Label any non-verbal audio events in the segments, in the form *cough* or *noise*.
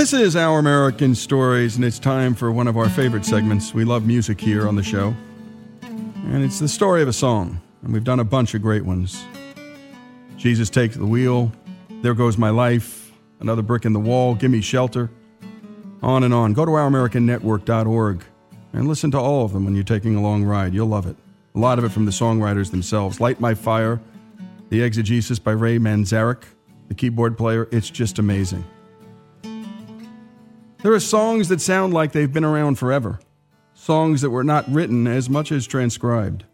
This is Our American Stories, and it's time for one of our favorite segments. We love music here on the show. And it's the story of a song, and we've done a bunch of great ones. Jesus Takes the Wheel, There Goes My Life, Another Brick in the Wall, Gimme Shelter, on and on. Go to ouramericannetwork.org and listen to all of them when you're taking a long ride. You'll love it. A lot of it from the songwriters themselves. Light My Fire, The Exegesis by Ray Manzarek, the keyboard player. It's just amazing. There are songs that sound like they've been around forever, songs that were not written as much as transcribed,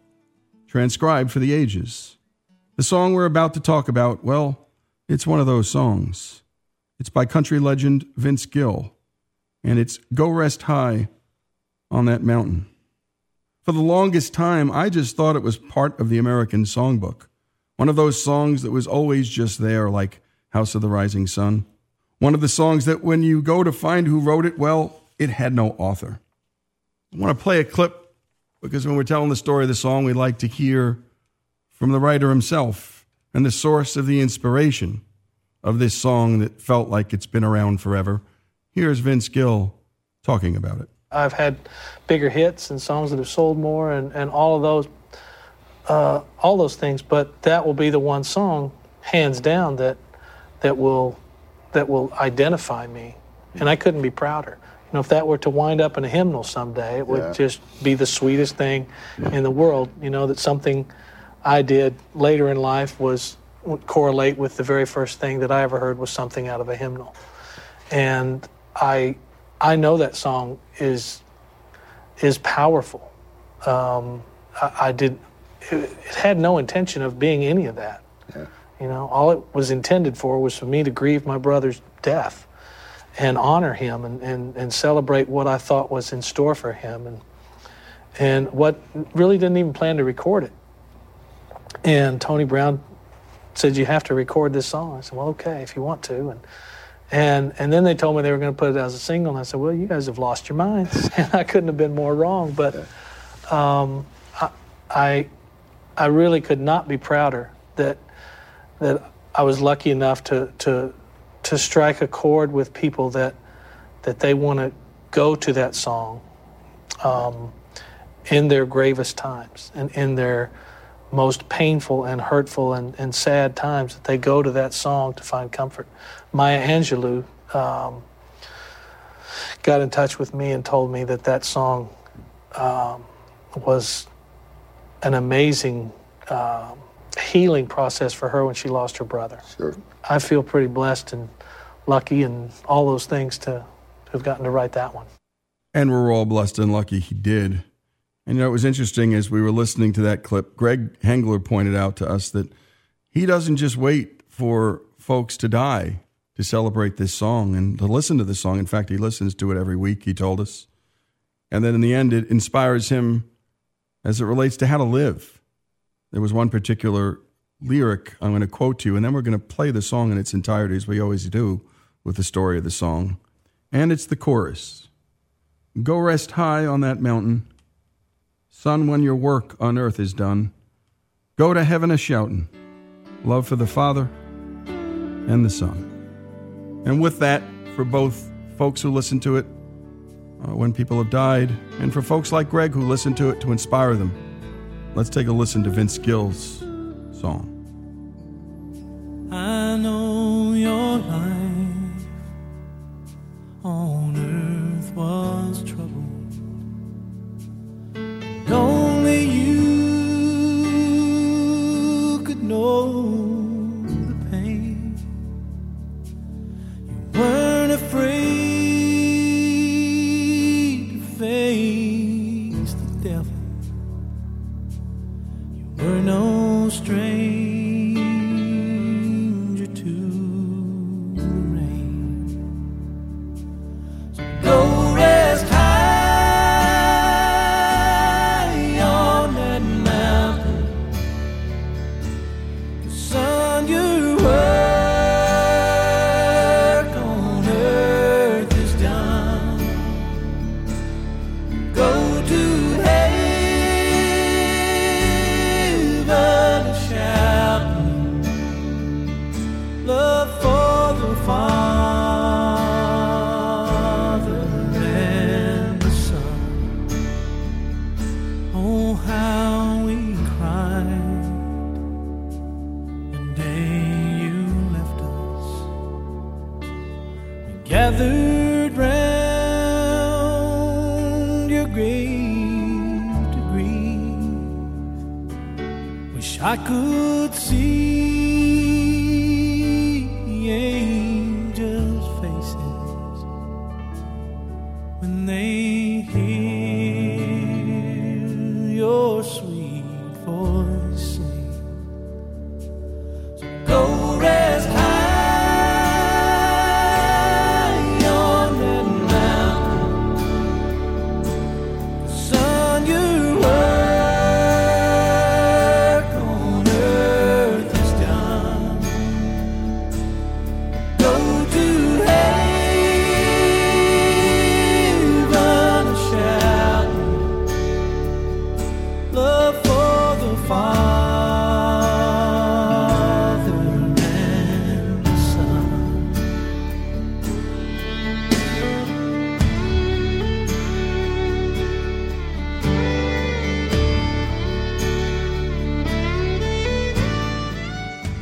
transcribed for the ages. The song we're about to talk about, well, it's one of those songs. It's by country legend Vince Gill, and it's Go Rest High on That Mountain. For the longest time, I just thought it was part of the American songbook, one of those songs that was always just there, like House of the Rising Sun. One of the songs that when you go to find who wrote it, well, it had no author. I want to play a clip because when we're telling the story of the song, we like to hear from the writer himself and the source of the inspiration of this song that felt like it's been around forever. Here's Vince Gill talking about it. I've had bigger hits and songs that have sold more and, and all of those uh, all those things, but that will be the one song, hands down, that that will that will identify me, and I couldn't be prouder. You know, if that were to wind up in a hymnal someday, it would Yeah. just be the sweetest thing in the world. You know, that something I did later in life was would correlate with the very first thing that I ever heard was something out of a hymnal, and I I know that song is is powerful. Um, I, I did. It, it had no intention of being any of that. You know, all it was intended for was for me to grieve my brother's death and honor him and, and, and celebrate what I thought was in store for him and and what really didn't even plan to record it. And Tony Brown said, You have to record this song. I said, Well, okay, if you want to. And and and then they told me they were going to put it as a single, and I said, "Well, you guys have lost your minds." *laughs* And I couldn't have been more wrong. But um, I, I I really could not be prouder that that I was lucky enough to to to strike a chord with people that that they want to go to that song um, in their gravest times and in their most painful and hurtful and, and sad times that they go to that song to find comfort. Maya Angelou um, got in touch with me and told me that that song um, was an amazing um, healing process for her when she lost her brother. Sure. I feel pretty blessed and lucky and all those things to, to have gotten to write that one. And we're all blessed and lucky he did. And you know, it was interesting as we were listening to that clip, Greg Hengler pointed out to us that he doesn't just wait for folks to die to celebrate this song and to listen to this song. In fact, he listens to it every week, he told us. And then in the end, it inspires him as it relates to how to live. There was one particular lyric I'm going to quote to you, and then we're going to play the song in its entirety, as we always do with the story of the song. And it's the chorus Go rest high on that mountain. Son, when your work on earth is done, go to heaven a shouting, love for the Father and the Son. And with that, for both folks who listen to it uh, when people have died, and for folks like Greg who listen to it to inspire them, let's take a listen to Vince Gill's song. I know your life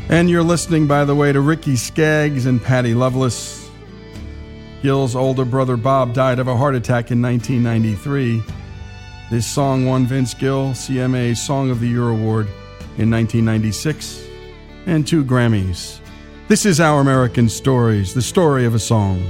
And you're listening, by the way, to Ricky Skaggs and Patty Loveless. Gill's older brother Bob died of a heart attack in 1993. This song won Vince Gill CMA Song of the Year Award in 1996 and two Grammys. This is Our American Stories, the story of a song.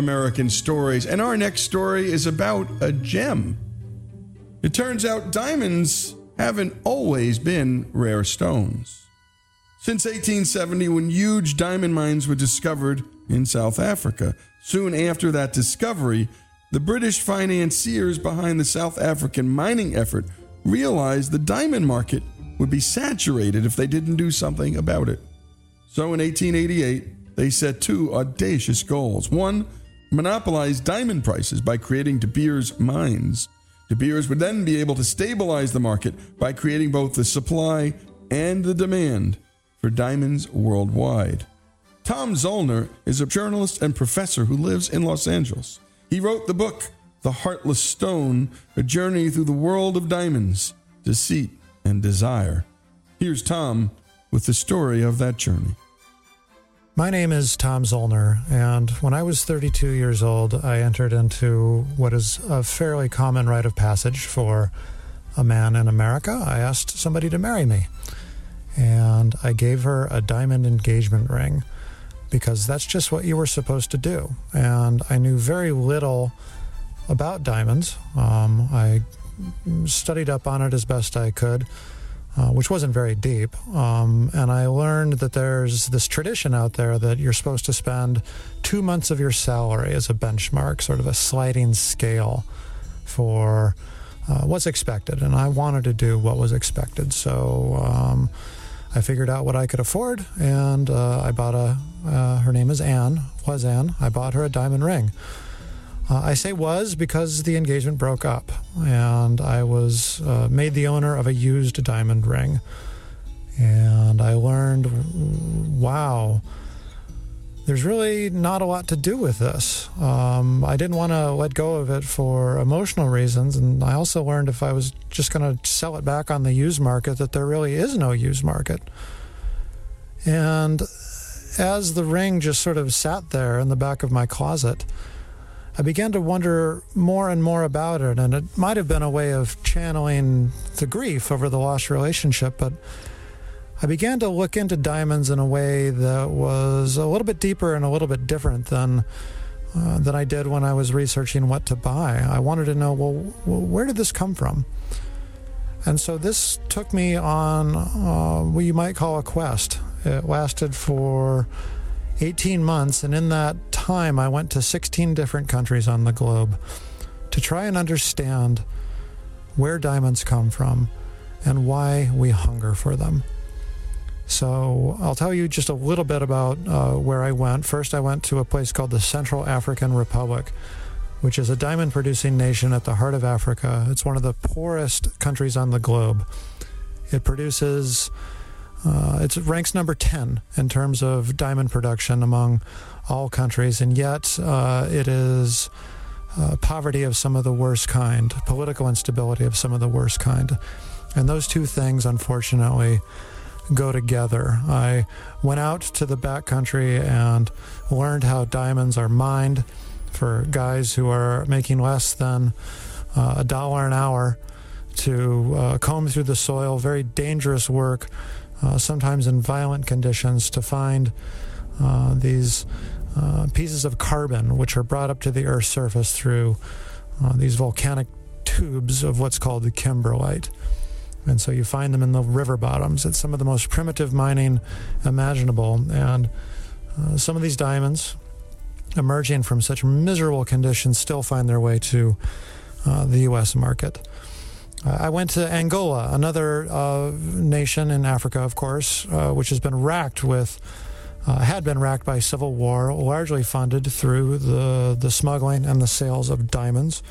American Stories, and our next story is about a gem. It turns out diamonds haven't always been rare stones. Since 1870, when huge diamond mines were discovered in South Africa, soon after that discovery, the British financiers behind the South African mining effort realized the diamond market would be saturated if they didn't do something about it. So in 1888, they set two audacious goals. One, monopolize diamond prices by creating De Beers mines. De Beers would then be able to stabilize the market by creating both the supply and the demand for diamonds worldwide. Tom Zoellner is a journalist and professor who lives in Los Angeles. He wrote the book, The Heartless Stone A Journey Through the World of Diamonds, Deceit, and Desire. Here's Tom with the story of that journey. My name is Tom Zoellner, and when I was 32 years old, I entered into what is a fairly common rite of passage for a man in America. I asked somebody to marry me, and I gave her a diamond engagement ring because that's just what you were supposed to do. And I knew very little about diamonds. Um, I studied up on it as best I could uh, which wasn't very deep. Um, and I learned that there's this tradition out there that you're supposed to spend two months of your salary as a benchmark, sort of a sliding scale for uh, what's expected. And I wanted to do what was expected. So um, I figured out what I could afford, and uh, I bought a, uh, her name is Anne, was Anne. I bought her a diamond ring. Uh, I say was because the engagement broke up, and I was uh, made the owner of a used diamond ring. And I learned, wow, there's really not a lot to do with this. Um, I didn't want to let go of it for emotional reasons, and I also learned if I was just going to sell it back on the used market, that there really is no used market. And as the ring just sort of sat there in the back of my closet, I began to wonder more and more about it. And it might have been a way of channeling the grief over the lost relationship, but I began to look into diamonds in a way that was a little bit deeper and a little bit different than. Uh, than I did when I was researching what to buy. I wanted to know, well, where did this come from? And so this took me on uh, what you might call a quest. It lasted for 18 months, and in that time, I went to 16 different countries on the globe to try and understand where diamonds come from and why we hunger for them. So I'll tell you just a little bit about uh, where I went. First, I went to a place called the Central African Republic, which is a diamond producing nation at the heart of Africa. It's one of the poorest countries on the globe. It produces, uh, it ranks number 10 in terms of diamond production among all countries, and yet uh, it is uh, poverty of some of the worst kind, political instability of some of the worst kind. And those two things, unfortunately, go together. I went out to the backcountry and learned how diamonds are mined for guys who are making less than uh, a dollar an hour to uh, comb through the soil. Very dangerous work, uh, sometimes in violent conditions, to find uh, these uh, pieces of carbon which are brought up to the Earth's surface through uh, these volcanic tubes of what's called the kimberlite. And so you find them in the river bottoms. It's some of the most primitive mining imaginable. And uh, some of these diamonds, emerging from such miserable conditions, still find their way to uh, the U.S. market. Uh, I went to Angola, another nation in Africa, of course, which has been racked with. Uh, had been racked by civil war, largely funded through the, the smuggling and the sales of diamonds.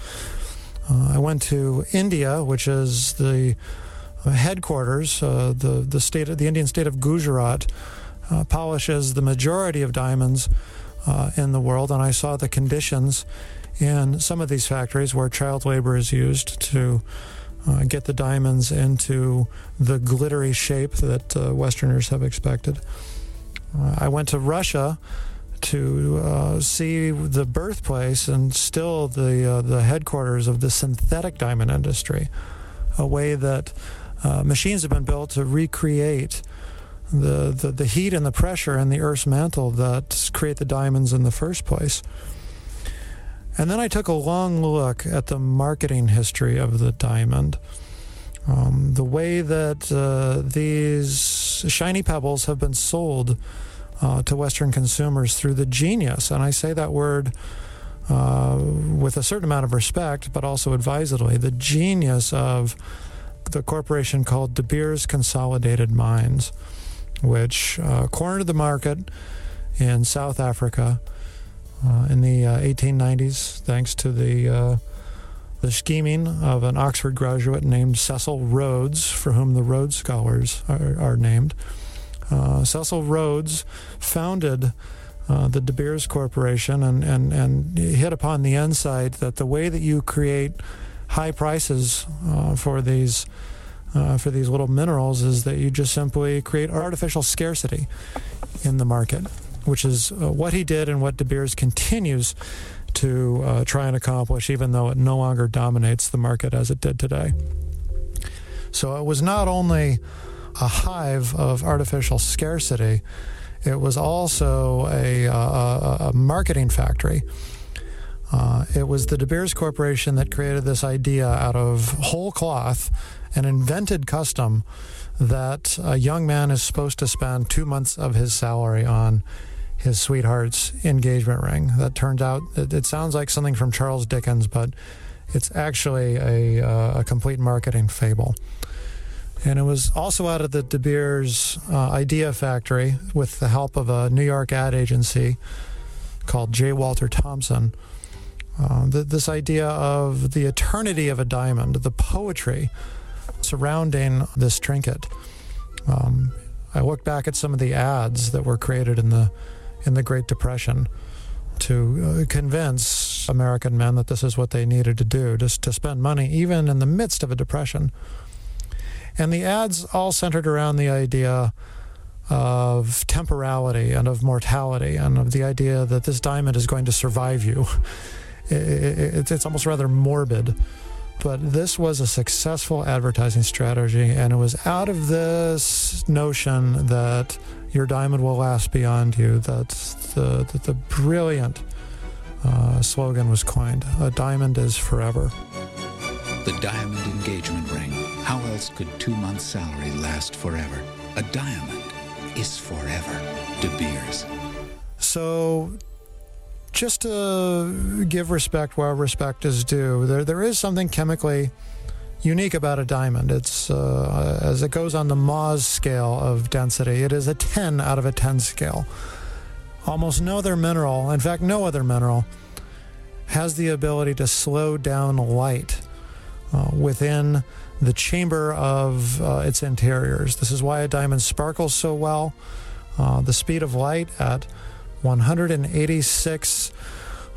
I went to India, which is the headquarters, uh, the the state, the Indian state of Gujarat, uh, polishes the majority of diamonds uh, in the world, and I saw the conditions in some of these factories where child labor is used to uh, get the diamonds into the glittery shape that uh, Westerners have expected. Uh, I went to Russia to see the birthplace and still the the headquarters of the synthetic diamond industry, a way that uh, machines have been built to recreate the, the, the heat and the pressure in the Earth's mantle that create the diamonds in the first place. And then I took a long look at the marketing history of the diamond. Um, the way that uh, these shiny pebbles have been sold uh, to Western consumers through the genius, and I say that word uh, with a certain amount of respect, but also advisedly, the genius of the corporation called De Beers Consolidated Mines, which uh, cornered the market in South Africa uh, in the uh, 1890s, thanks to the uh, the scheming of an Oxford graduate named Cecil Rhodes, for whom the Rhodes Scholars are, are named. Uh, Cecil Rhodes founded uh, the De Beers Corporation and, and, and hit upon the insight that the way that you create high prices uh, for these uh, for these little minerals is that you just simply create artificial scarcity in the market, which is uh, what he did and what De Beers continues to uh, try and accomplish, even though it no longer dominates the market as it did today. So it was not only a hive of artificial scarcity, it was also a, uh, a, a marketing factory uh, it was the De Beers Corporation that created this idea out of whole cloth, an invented custom that a young man is supposed to spend two months of his salary on his sweetheart's engagement ring. That turns out, it, it sounds like something from Charles Dickens, but it's actually a, uh, a complete marketing fable. And it was also out of the De Beers uh, Idea Factory with the help of a New York ad agency called J. Walter Thompson uh, this idea of the eternity of a diamond, the poetry surrounding this trinket. Um, I look back at some of the ads that were created in the in the Great Depression to uh, convince American men that this is what they needed to do, just to spend money even in the midst of a depression. And the ads all centered around the idea of temporality and of mortality and of the idea that this diamond is going to survive you. *laughs* It, it, it's almost rather morbid. But this was a successful advertising strategy, and it was out of this notion that your diamond will last beyond you that the, that the brilliant uh, slogan was coined A diamond is forever. The diamond engagement ring. How else could two months' salary last forever? A diamond is forever. De Beers. So, just to give respect where respect is due, there there is something chemically unique about a diamond. It's uh, as it goes on the Mohs scale of density, it is a 10 out of a 10 scale. Almost no other mineral, in fact, no other mineral, has the ability to slow down light uh, within the chamber of uh, its interiors. This is why a diamond sparkles so well. Uh, the speed of light at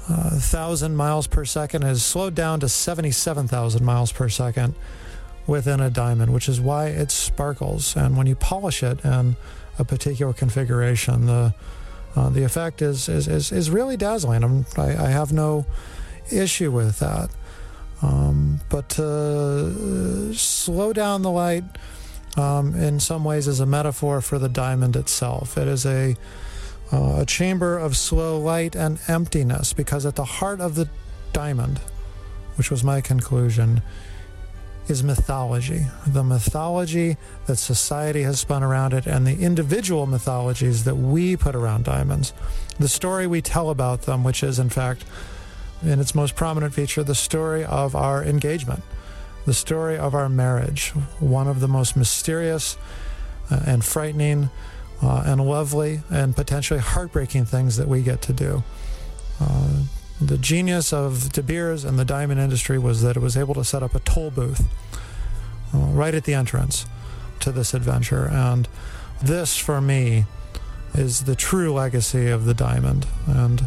186,000 miles per second is slowed down to 77,000 miles per second within a diamond, which is why it sparkles. And when you polish it in a particular configuration, the uh, the effect is, is, is, is really dazzling. I'm, I, I have no issue with that. Um, but to slow down the light um, in some ways is a metaphor for the diamond itself. It is a uh, a chamber of slow light and emptiness because at the heart of the diamond, which was my conclusion, is mythology. The mythology that society has spun around it and the individual mythologies that we put around diamonds. The story we tell about them, which is, in fact, in its most prominent feature, the story of our engagement, the story of our marriage, one of the most mysterious uh, and frightening uh, and lovely and potentially heartbreaking things that we get to do. Uh, the genius of De Beers and the diamond industry was that it was able to set up a toll booth uh, right at the entrance to this adventure. And this, for me, is the true legacy of the diamond. And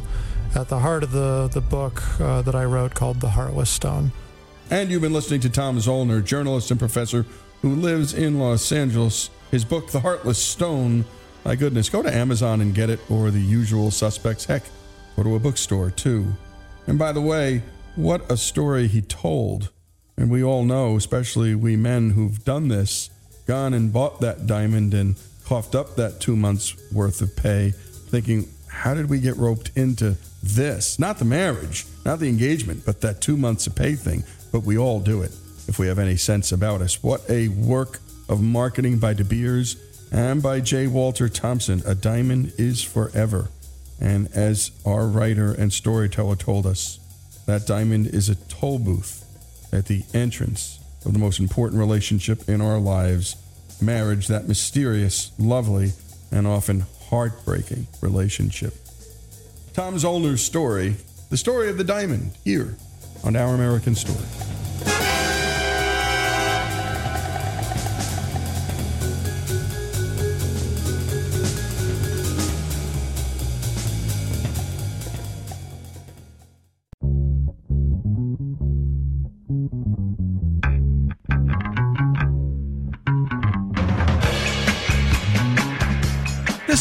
at the heart of the, the book uh, that I wrote called The Heartless Stone. And you've been listening to Tom Zoellner, journalist and professor who lives in Los Angeles. His book, The Heartless Stone, my goodness, go to Amazon and get it, or the usual suspects. Heck, go to a bookstore too. And by the way, what a story he told. And we all know, especially we men who've done this, gone and bought that diamond and coughed up that two months worth of pay, thinking, how did we get roped into this? Not the marriage, not the engagement, but that two months of pay thing. But we all do it if we have any sense about us. What a work of marketing by De Beers and by J. Walter Thompson. A diamond is forever. And as our writer and storyteller told us, that diamond is a toll booth at the entrance of the most important relationship in our lives marriage, that mysterious, lovely, and often heartbreaking relationship. Tom Zoellner's story, the story of the diamond, here on Our American Story.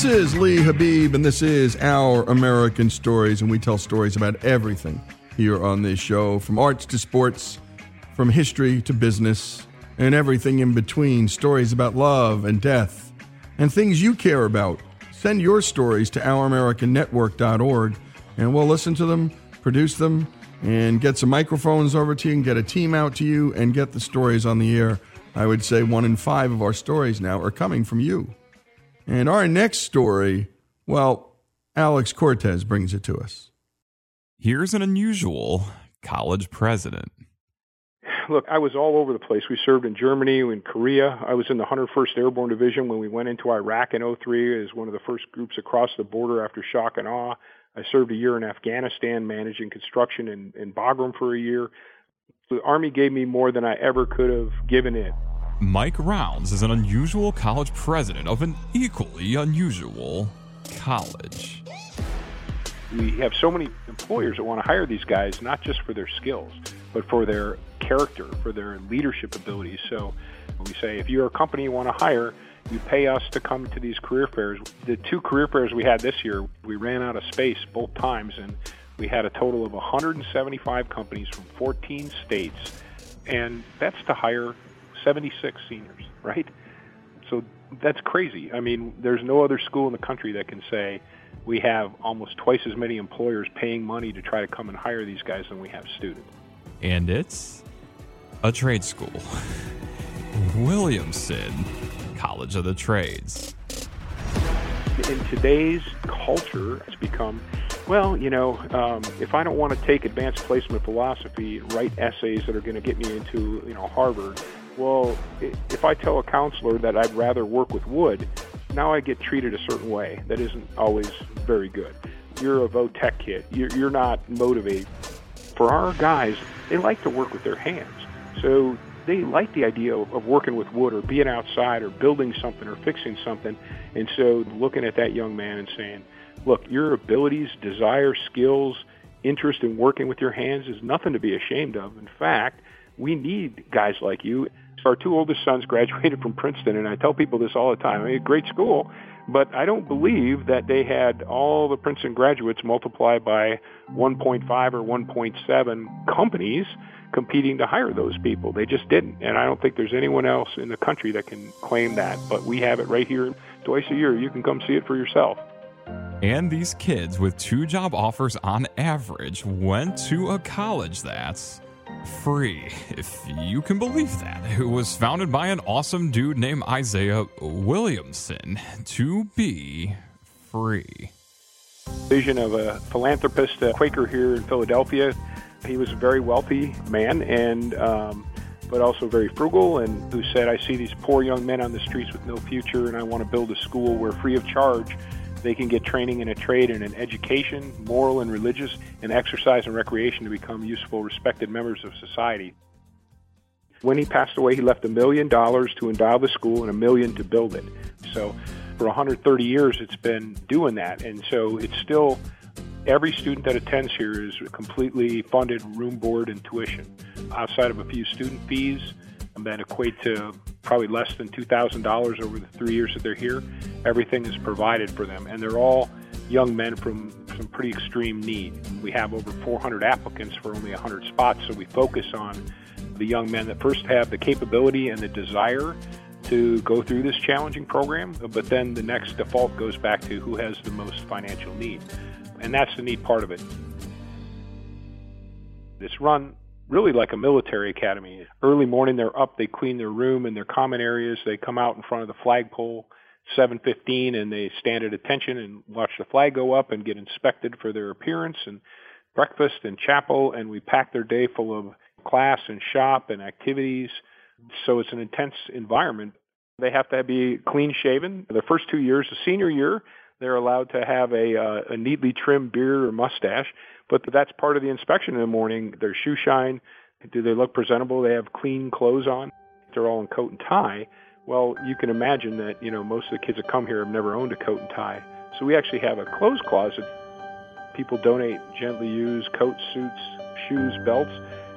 This is Lee Habeeb, and this is Our American Stories, and we tell stories about everything here on this show from arts to sports, from history to business, and everything in between. Stories about love and death, and things you care about. Send your stories to ouramericannetwork.org, and we'll listen to them, produce them, and get some microphones over to you, and get a team out to you, and get the stories on the air. I would say one in five of our stories now are coming from you. And our next story, well, Alex Cortez brings it to us. Here's an unusual college president. Look, I was all over the place. We served in Germany, in Korea. I was in the 101st Airborne Division when we went into Iraq in 03 as one of the first groups across the border after shock and awe. I served a year in Afghanistan managing construction in, in Bagram for a year. The Army gave me more than I ever could have given it. Mike Rounds is an unusual college president of an equally unusual college. We have so many employers that want to hire these guys, not just for their skills, but for their character, for their leadership abilities. So we say if you're a company you want to hire, You pay us to come to these career fairs. The two career fairs we had this year, we ran out of space both times, and we had a total of 175 companies from 14 states, and that's to hire 76 seniors, right? So that's crazy. I mean, there's no other school in the country that can say we have almost twice as many employers paying money to try to come and hire these guys than we have students. And it's a trade school. *laughs* Williamson College of the Trades. In today's culture, it's become, well, you know, um, if I don't want to take advanced placement philosophy, write essays that are going to get me into, you know, Harvard, well, if I tell a counselor that I'd rather work with wood, now I get treated a certain way that isn't always very good. You're a vo-tech kid. You're, not motivated. For our guys, they like to work with their hands. So they like the idea of working with wood or being outside or building something or fixing something. And so looking at that young man and saying, look, your abilities, desire, skills, interest in working with your hands is nothing to be ashamed of. In fact, we need guys like you. Our two oldest sons graduated from Princeton, and I tell people this all the time. I mean, great school, but I don't believe that they had all the Princeton graduates multiplied by 1.5 or 1.7 companies competing to hire those people. They just didn't. And I don't think there's anyone else in the country that can claim that. But we have it right here twice a year. You can come see it for yourself. And these kids with two job offers on average went to a college that's free, if you can believe that. It was founded by an awesome dude named Isaiah Williamson to be free. Vision of a philanthropist, a Quaker here in Philadelphia he was a very wealthy man and um, but also very frugal and who said, I see these poor young men on the streets with no future and I want to build a school where free of charge they can get training in a trade and an education, moral and religious, and exercise and recreation to become useful, respected members of society. When he passed away, he left a million dollars to endow the school and a million to build it. So for 130 years, it's been doing that. And so it's still Every student that attends here is completely funded room, board, and tuition. Outside of a few student fees that equate to probably less than $2,000 over the three years that they're here, everything is provided for them. And they're all young men from some pretty extreme need. We have over 400 applicants for only 100 spots, so we focus on the young men that first have the capability and the desire to go through this challenging program, but then the next default goes back to who has the most financial need. And that's the neat part of it. It's run really like a military academy. Early morning, they're up, they clean their room and their common areas. They come out in front of the flagpole, 7:15, and they stand at attention and watch the flag go up and get inspected for their appearance and breakfast and chapel. And we pack their day full of class and shop and activities. So it's an intense environment. They have to be clean shaven. The first two years, the senior year, they're allowed to have a, uh, a neatly trimmed beard or mustache, but that's part of the inspection in the morning. Their shoe shine. Do they look presentable? They have clean clothes on. They're all in coat and tie. Well, you can imagine that, you know, most of the kids that come here have never owned a coat and tie. So we actually have a clothes closet. People donate gently used coats, suits, shoes, belts.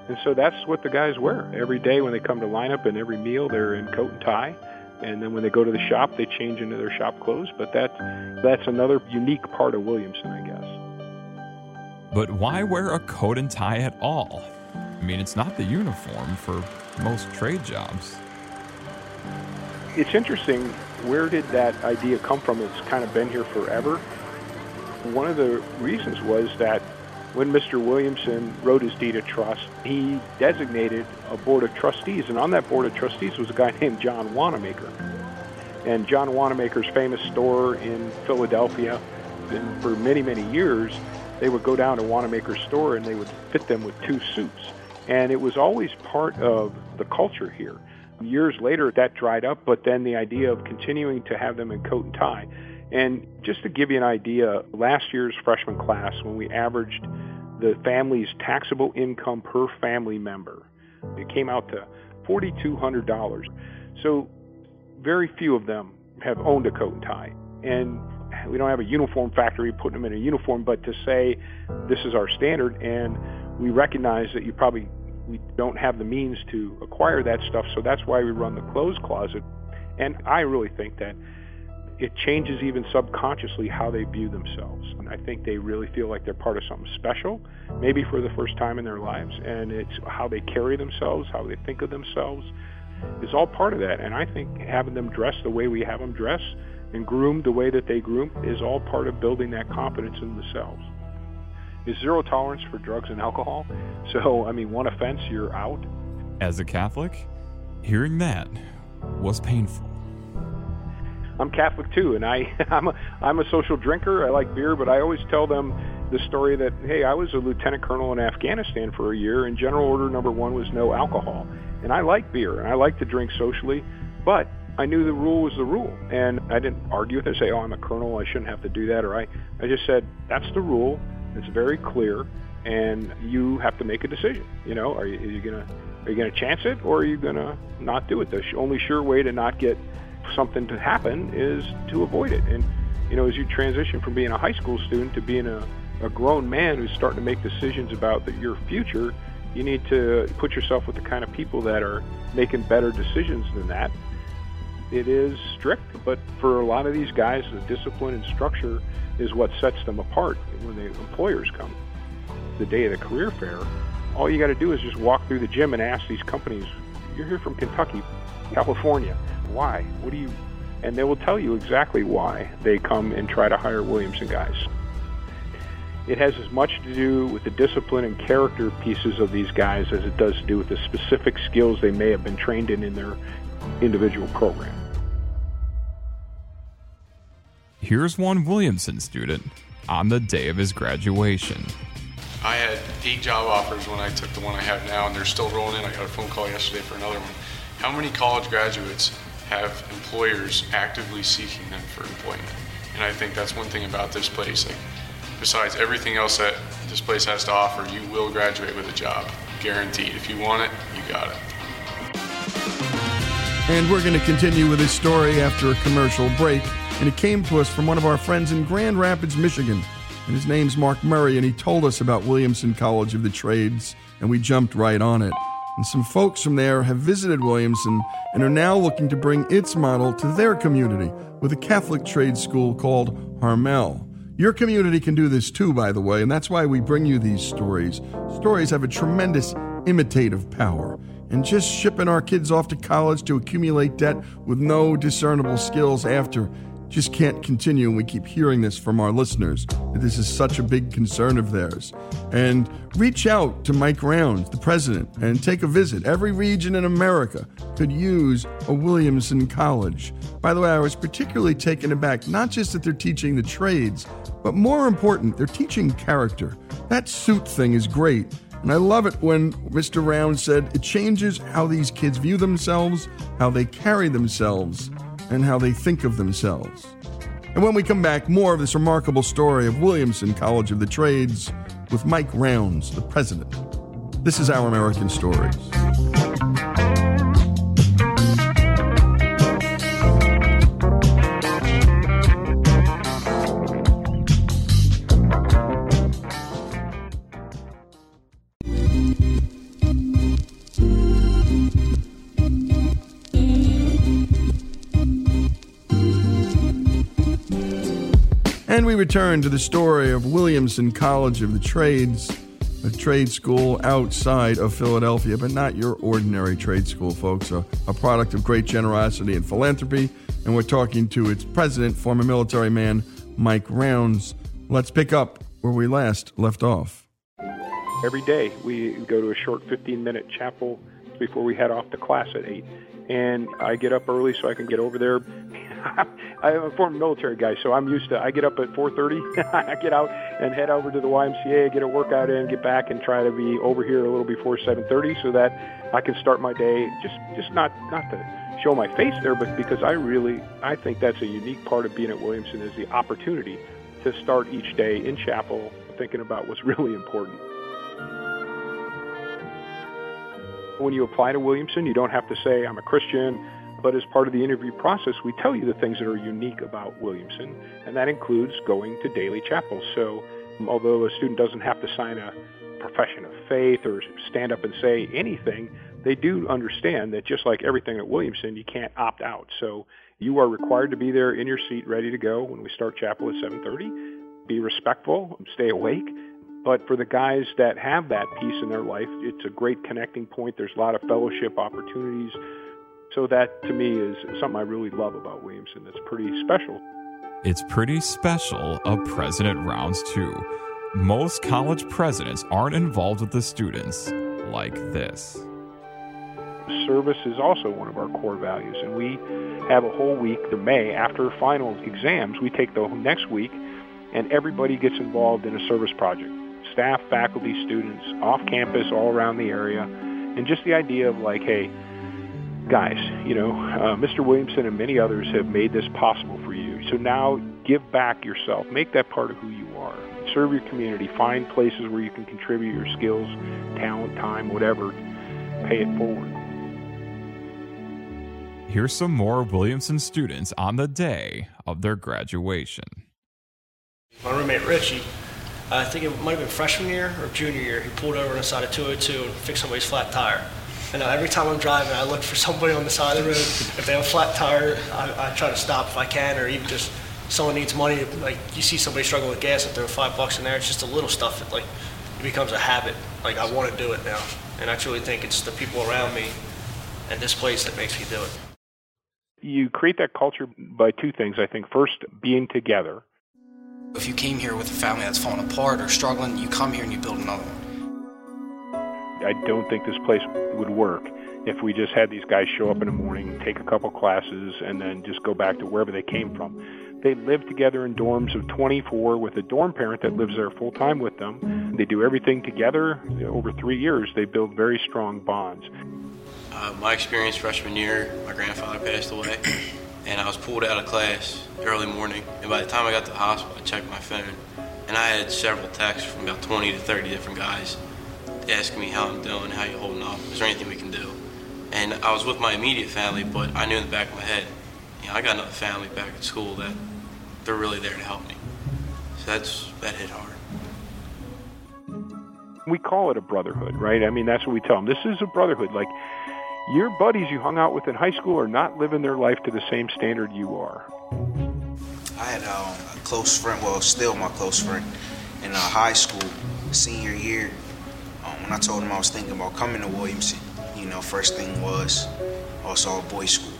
And so that's what the guys wear. Every day when they come to lineup and every meal, they're in coat and tie and then when they go to the shop, they change into their shop clothes. But that that's another unique part of Williamson, I guess. But why wear a coat and tie at all? I mean, it's not the uniform for most trade jobs. It's interesting. Where did that idea come from? It's kind of been here forever. One of the reasons was that when Mr. Williamson wrote his deed of trust, he designated a board of trustees, and on that board of trustees was a guy *laughs* named John Wanamaker. And John Wanamaker's famous store in Philadelphia, for many, many years, they would go down to Wanamaker's store and they would fit them with two suits. And it was always part of the culture here. Years later, that dried up, but then the idea of continuing to have them in coat and tie. And just to give you an idea, last year's freshman class, when we averaged the family's taxable income per family member. It came out to $4,200. So very few of them have owned a coat and tie. And we don't have a uniform factory putting them in a uniform, but to say this is our standard and we recognize that you probably we don't have the means to acquire that stuff, so that's why we run the clothes closet. And I really think that it changes even subconsciously how they view themselves. And I think they really feel like they're part of something special, maybe for the first time in their lives. And it's how they carry themselves, how they think of themselves is all part of that. And I think having them dress the way we have them dress and groomed the way that they groom is all part of building that confidence in themselves. Is zero tolerance for drugs and alcohol. *laughs* So, I mean, one offense, you're out. As a Catholic, hearing that was painful. I'm Catholic too, and I *laughs* I'm a I'm a social drinker. I like beer, but I always tell them the story that hey, I was a lieutenant colonel in Afghanistan for a year, and general order number one was no alcohol, and I like beer and I like to drink socially, but I knew the rule was the rule, and I didn't argue with it. Say, oh, I'm a colonel, I shouldn't have to do that, or I I just said that's the rule. It's very clear, and you have to make a decision. You know, are you, you gonna are you gonna chance it, or are you gonna not do it? The only sure way to not get something to happen is to avoid it. And you know, as you transition from being a high school student to being a, a grown man who's starting to make decisions about the, your future, you need to put yourself with the kind of people that are making better decisions than that. It is strict, but for a lot of these guys, the discipline and structure is what sets them apart when the employers come. The day of the career fair, all you got to do is just walk through the gym and ask these companies, "You're here from Kentucky, California why? What do you? And they will tell you exactly why they come and try to hire Williamson guys. It has as much to do with the discipline and character pieces of these guys as it does to do with the specific skills they may have been trained in in their individual program. Here's one Williamson student on the day of his graduation. I had eight job offers when I took the one I have now, and they're still rolling in. I got a phone call yesterday for another one. How many college graduates have employers actively seeking them for employment. And I think that's one thing about this place. Like, besides everything else that this place has to offer, you will graduate with a job, guaranteed. If you want it, you got it. And we're going to continue with this story after a commercial break. And it came to us from one of our friends in Grand Rapids, Michigan. And his name's Mark Murray, and he told us about Williamson College of the Trades, and we jumped right on it and some folks from there have visited Williamson and are now looking to bring its model to their community with a Catholic trade school called Harmel. Your community can do this too, by the way, and that's why we bring you these stories. Stories have a tremendous imitative power. And just shipping our kids off to college to accumulate debt with no discernible skills after just can't continue. And we keep hearing this from our listeners that this is such a big concern of theirs. And reach out to Mike Rounds, the president, and take a visit. Every region in America could use a Williamson College. By the way, I was particularly taken aback not just that they're teaching the trades, but more important, they're teaching character. That suit thing is great. And I love it when Mr. Round said it changes how these kids view themselves, how they carry themselves and how they think of themselves. And when we come back, more of this remarkable story of Williamson College of the Trades with Mike Rounds, the president. This is Our American Stories. We return to the story of Williamson College of the Trades, a trade school outside of Philadelphia, but not your ordinary trade school, folks, a, a product of great generosity and philanthropy. And we're talking to its president, former military man Mike Rounds. Let's pick up where we last left off. Every day we go to a short 15 minute chapel before we head off to class at 8. And I get up early so I can get over there *laughs* I'm a former military guy, so I'm used to. I get up at 4:30. *laughs* I get out and head over to the YMCA, get a workout in, get back, and try to be over here a little before 7:30, so that I can start my day. Just, just not, not to show my face there, but because I really, I think that's a unique part of being at Williamson is the opportunity to start each day in chapel thinking about what's *laughs* really important. When you apply to Williamson, you don't have to say, I'm a Christian, but as part of the interview process, we tell you the things that are unique about Williamson, and that includes going to daily chapel. So although a student doesn't have to sign a profession of faith or stand up and say anything, they do understand that just like everything at Williamson, you can't opt out. So you are required to be there in your seat, ready to go when we start chapel at 7:30. Be respectful, stay awake. But for the guys that have that peace in their life, it's a great connecting point. There's a lot of fellowship opportunities. So that to me is something I really love about Williamson. That's pretty special. It's pretty special a president rounds too. Most college presidents aren't involved with the students like this. Service is also one of our core values, and we have a whole week, the May, after final exams, we take the next week, and everybody gets involved in a service project. Staff, faculty, students, off campus, all around the area, and just the idea of like, hey, guys, you know, uh, Mr. Williamson and many others have made this possible for you. So now give back yourself. Make that part of who you are. Serve your community. Find places where you can contribute your skills, talent, time, whatever. Pay it forward. Here's some more Williamson students on the day of their graduation. My roommate Richie, I think it might have been freshman year or junior year, he pulled over on the side of 202 and fixed somebody's flat tire. And uh, every time I'm driving, I look for somebody on the side of the road. If they have a flat tire, I, I try to stop if I can, or even just someone needs money. Like you see somebody struggling with gas, and throw five bucks in there. It's just a little stuff that like it becomes a habit. Like I want to do it now, and I truly think it's the people around me and this place that makes me do it. You create that culture by two things, I think. First, being together. If you came here with a family that's falling apart or struggling, you come here and you build another one. I don't think this place would work if we just had these guys show up in the morning, take a couple classes, and then just go back to wherever they came from. They live together in dorms of 24 with a dorm parent that lives there full time with them. They do everything together. Over three years, they build very strong bonds. Uh, my experience freshman year, my grandfather passed away, *clears throat* and I was pulled out of class early morning. And by the time I got to the hospital, I checked my phone, and I had several texts from about 20 to 30 different guys asking me how I'm doing, how you holding up, is there anything we can do? And I was with my immediate family, but I knew in the back of my head, you know, I got another family back at school that they're really there to help me. So that's that hit hard. We call it a brotherhood, right? I mean, that's what we tell them. This is a brotherhood. Like, your buddies you hung out with in high school are not living their life to the same standard you are. I had um, a close friend, well, still my close friend, in uh, high school, senior year. Um, when I told him I was thinking about coming to Williamson, you know, first thing was also a boys' school.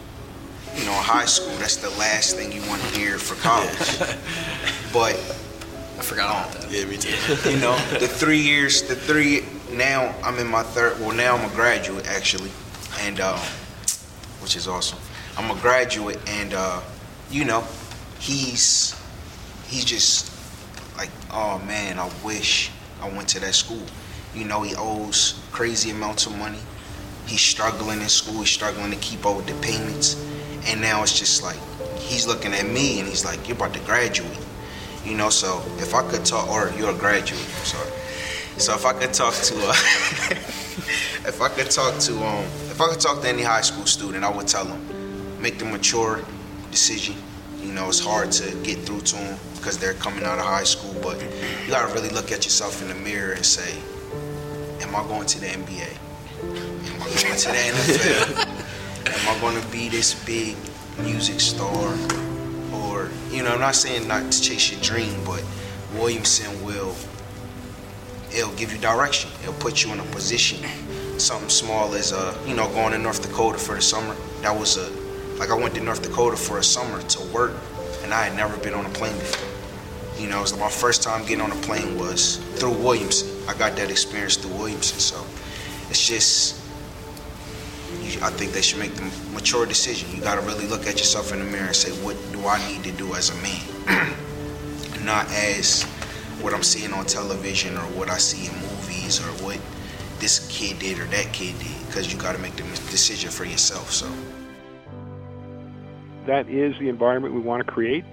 You know, a high school, that's the last thing you want to hear for *laughs* college. but I forgot about that. Yeah, me too. you know, the three years, the three. Now I'm in my third. Well, now I'm a graduate actually, and um, which is awesome. I'm a graduate, and uh, you know, he's he's just like, oh man, I wish I went to that school. You know, he owes crazy amounts of money. He's struggling in school. He's struggling to keep up with the payments, and now it's just like he's looking at me, and he's like, you're about to graduate. You know, so if I could talk, or you're a graduate, I'm sorry. So if I could talk to, uh, *laughs* if I could talk to, um, if I could talk to any high school student, I would tell them, make the mature decision. You know, it's hard to get through to them because they're coming out of high school, but you gotta really look at yourself in the mirror and say, am I going to the NBA? Am I going to the NFL? Am I going to be this big music star? Or, you know, I'm not saying not to chase your dream, but Williamson will, it'll give you direction. It'll put you in a position. Something small as, uh, you know, going to North Dakota for the summer. That was a, like I went to North Dakota for a summer to work, and I had never been on a plane before. You know, so my first time getting on a plane was through Williamson. I got that experience through Williamson, so it's just, you, I think they should make the mature decision. You got to really look at yourself in the mirror and say, what do I need to do as a man? *clears throat* Not as what I'm seeing on television or what I see in movies or what this kid did or that kid did, because you got to make the decision for yourself. So that is the environment we want to create.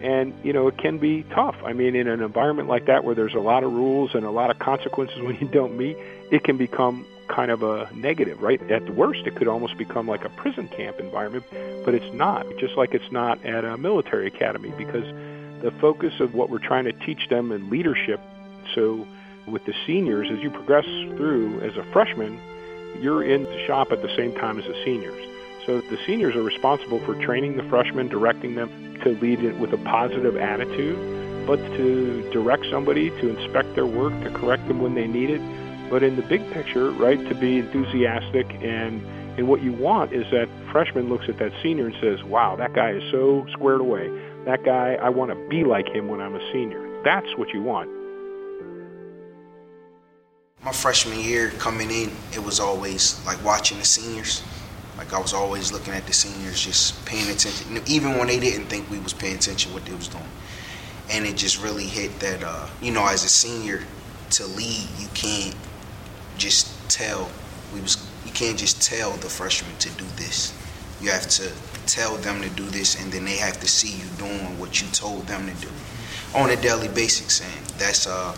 And, you know, it can be tough. I mean, in an environment like that where there's a lot of rules and a lot of consequences *laughs* when you don't meet, it can become kind of a negative, right? At the worst, it could almost become like a prison camp environment, but it's not, just like it's not at a military academy because the focus of what we're trying to teach them in leadership. So with the seniors, as you progress through as a freshman, you're in the shop at the same time as the seniors. So the seniors are responsible for training the freshmen, directing them to lead it with a positive attitude, but to direct somebody, to inspect their work, to correct them when they need it. But in the big picture, right, to be enthusiastic and and what you want is that freshman looks at that senior and says, "Wow, that guy is so squared away. That guy, I want to be like him when I'm a senior." That's what you want. My freshman year coming in, it was always like watching the seniors. Like I was always looking at the seniors, just paying attention, even when they didn't think we was paying attention what they was doing. And it just really hit that, uh, you know, as a senior, to lead, you can't just tell. We was you can't just tell the freshmen to do this. You have to tell them to do this, and then they have to see you doing what you told them to do on a daily basis. And that's uh,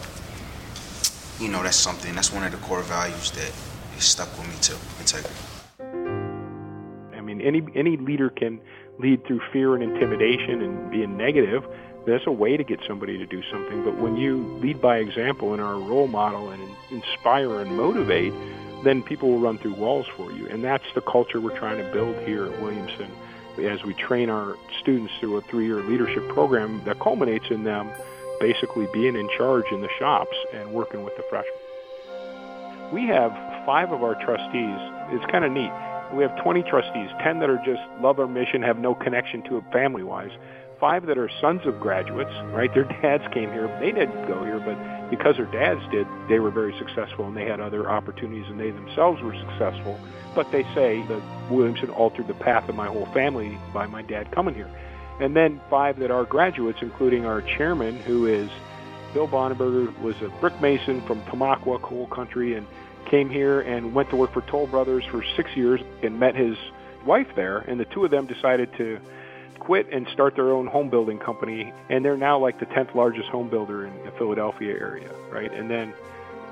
you know, that's something. That's one of the core values that stuck with me too. Integrity. Any any leader can lead through fear and intimidation and being negative. That's a way to get somebody to do something. But when you lead by example and are a role model and inspire and motivate, then people will run through walls for you. And that's the culture we're trying to build here at Williamson as we train our students through a three-year leadership program that culminates in them basically being in charge in the shops and working with the freshmen. We have five of our trustees. It's kind of neat. We have 20 trustees, 10 that are just love our mission, have no connection to it family-wise, five that are sons of graduates, right? Their dads came here. They didn't go here, but because their dads did, they were very successful and they had other opportunities and they themselves were successful. But they say that Williamson altered the path of my whole family by my dad coming here. And then five that are graduates, including our chairman, who is Bill Bonneberger, was a brick mason from Tamaqua, coal country, and came here and went to work for Toll Brothers for six years and met his wife there. And the two of them decided to quit and start their own home building company. And they're now like the 10th largest home builder in the Philadelphia area, right? And then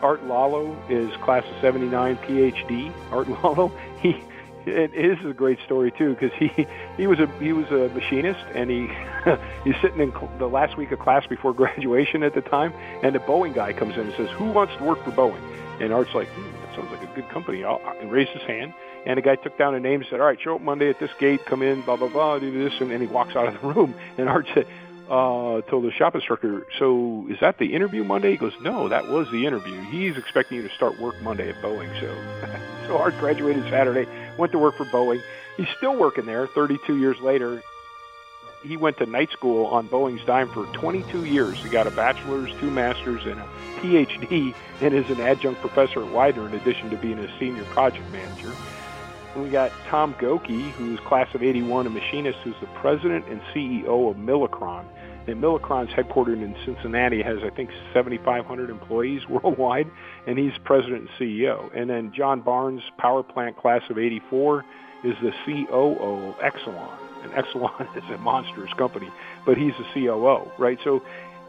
Art Lalo is class of 79 PhD. Art *laughs* Lalo, he it is a great story too because he he was a he was a machinist and he *laughs* he's sitting in the last week of class before *laughs* graduation at the time and the Boeing guy comes in and says who wants to work for Boeing and Art's like hmm, that sounds like a good company I'll, and his hand and the guy took down a name and said all right show up Monday at this gate come in blah blah blah do this and, and he walks out of the *laughs* room and Art said uh, told the shop instructor, so is that the interview Monday? He goes, no, that was the interview. He's expecting you to start work Monday at Boeing. So, *laughs* so Art graduated Saturday, went to work for Boeing. He's still working there 32 years later. He went to night school on Boeing's dime for 22 years. He got a bachelor's, two masters, and a PhD, and is an adjunct professor at Widener in addition to being a senior project manager. And we got Tom Goeke, who's class of 81, a machinist who's the president and CEO of Milacron. And Milacron's headquartered in Cincinnati has, I think, 7,500 employees *laughs* worldwide, and he's president and CEO. And then John Barnes, power plant class of 84, is the COO of Exelon. And Exelon *laughs* is a monstrous company, but he's the COO, right? So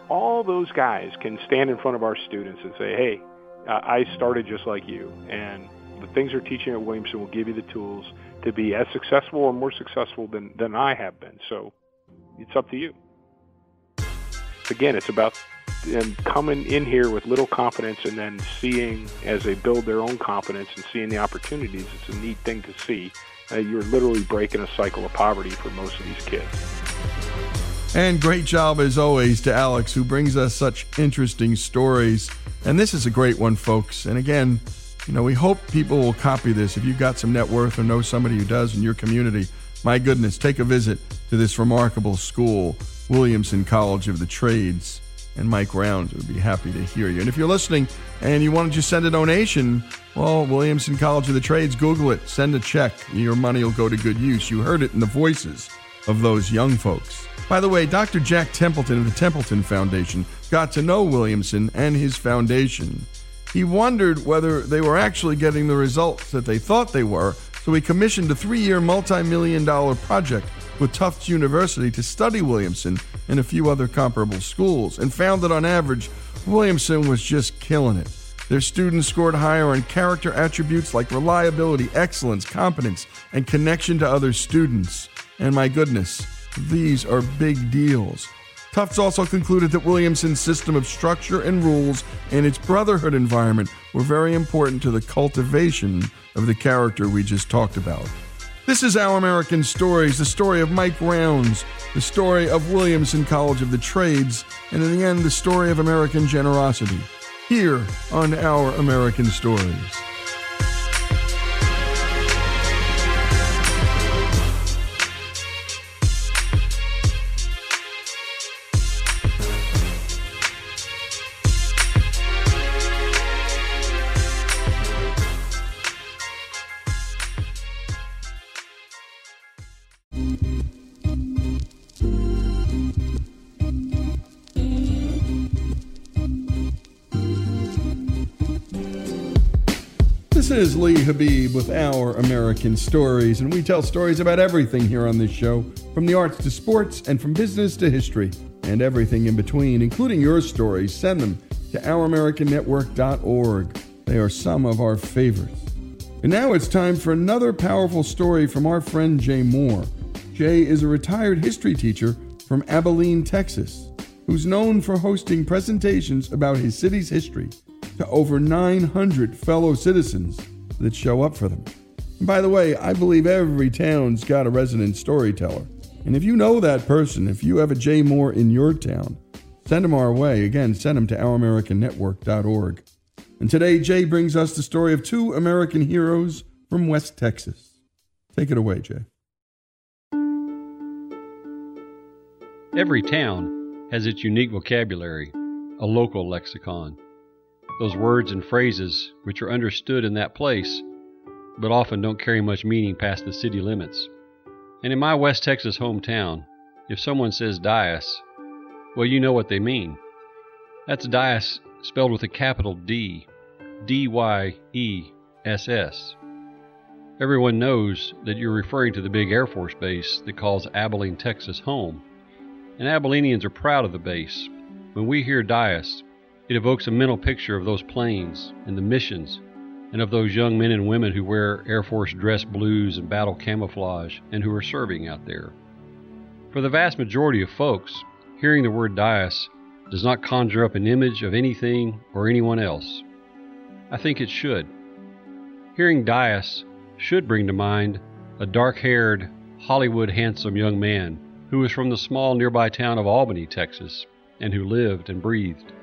all those guys can stand in front of our students and say, hey, I started just like you, and the things they're teaching at Williamson will give you the tools to be as successful or more successful than, than I have been. So it's up to you again, it's about them coming in here with little confidence and then seeing as they build their own confidence and seeing the opportunities. It's a neat thing to see. Uh, you're literally breaking a cycle of poverty for most of these kids. And great job as always to Alex, who brings us such interesting stories. And this is a great one, folks. And again, you know, we hope people will copy this. If you've got some net worth or know somebody who does in your community, my goodness, take a visit to this remarkable school, Williamson College of the Trades. And Mike Rounds would be happy to hear you. And if you're listening and you want to just send a donation, well, Williamson College of the Trades, Google it, send a check. Your money will go to good use. You heard it in the voices of those young folks. By the way, Dr. Jack Templeton of the Templeton Foundation got to know Williamson and his foundation. He wondered whether they were actually getting the results that they thought they were, so he commissioned a three year, multi million dollar project with Tufts University to study Williamson and a few other comparable schools and found that on average, Williamson was just killing it. Their students scored higher on character attributes like reliability, excellence, competence, and connection to other students. And my goodness, these are big deals. Tufts also concluded that Williamson's system of structure and rules and its brotherhood environment were very important to the cultivation of the character we just talked about. This is Our American Stories, the story of Mike Rounds, the story of Williamson College of the Trades, and in the end, the story of American generosity. Here on Our American Stories. Is Lee Habeeb with Our American Stories, and we tell stories about everything here on this show from the arts to sports, and from business to history, and everything in between, including your stories. Send them to OurAmericanNetwork.org. They are some of our favorites. And now it's time for another powerful story from our friend Jay Moore. Jay is a retired history teacher from Abilene, Texas, who's known for hosting presentations about his city's history to over 900 fellow citizens that show up for them. And by the way, I believe every town's got a resident storyteller. And if you know that person, if you have a Jay Moore in your town, send them our way. Again, send them to OurAmericanNetwork.org. And today, Jay brings us the story of two American heroes from West Texas. Take it away, Jay. Every town has its unique vocabulary, a local lexicon. Those words and phrases which are understood in that place, but often don't carry much meaning past the city limits. And in my West Texas hometown, if someone says Dyess, well, you know what they mean. That's Dyess spelled with a capital D, D Y E S S. Everyone knows that you're referring to the big Air Force base that calls Abilene, Texas home. And Abilenians are proud of the base. When we hear Dyess, it evokes a mental picture of those planes and the missions, and of those young men and women who wear Air Force dress blues and battle camouflage and who are serving out there. For the vast majority of folks, hearing the word Dyess does not conjure up an image of anything or anyone else. I think it should. Hearing Dyess should bring to mind a dark haired, Hollywood handsome young man who was from the small nearby town of Albany, Texas, and who lived and breathed.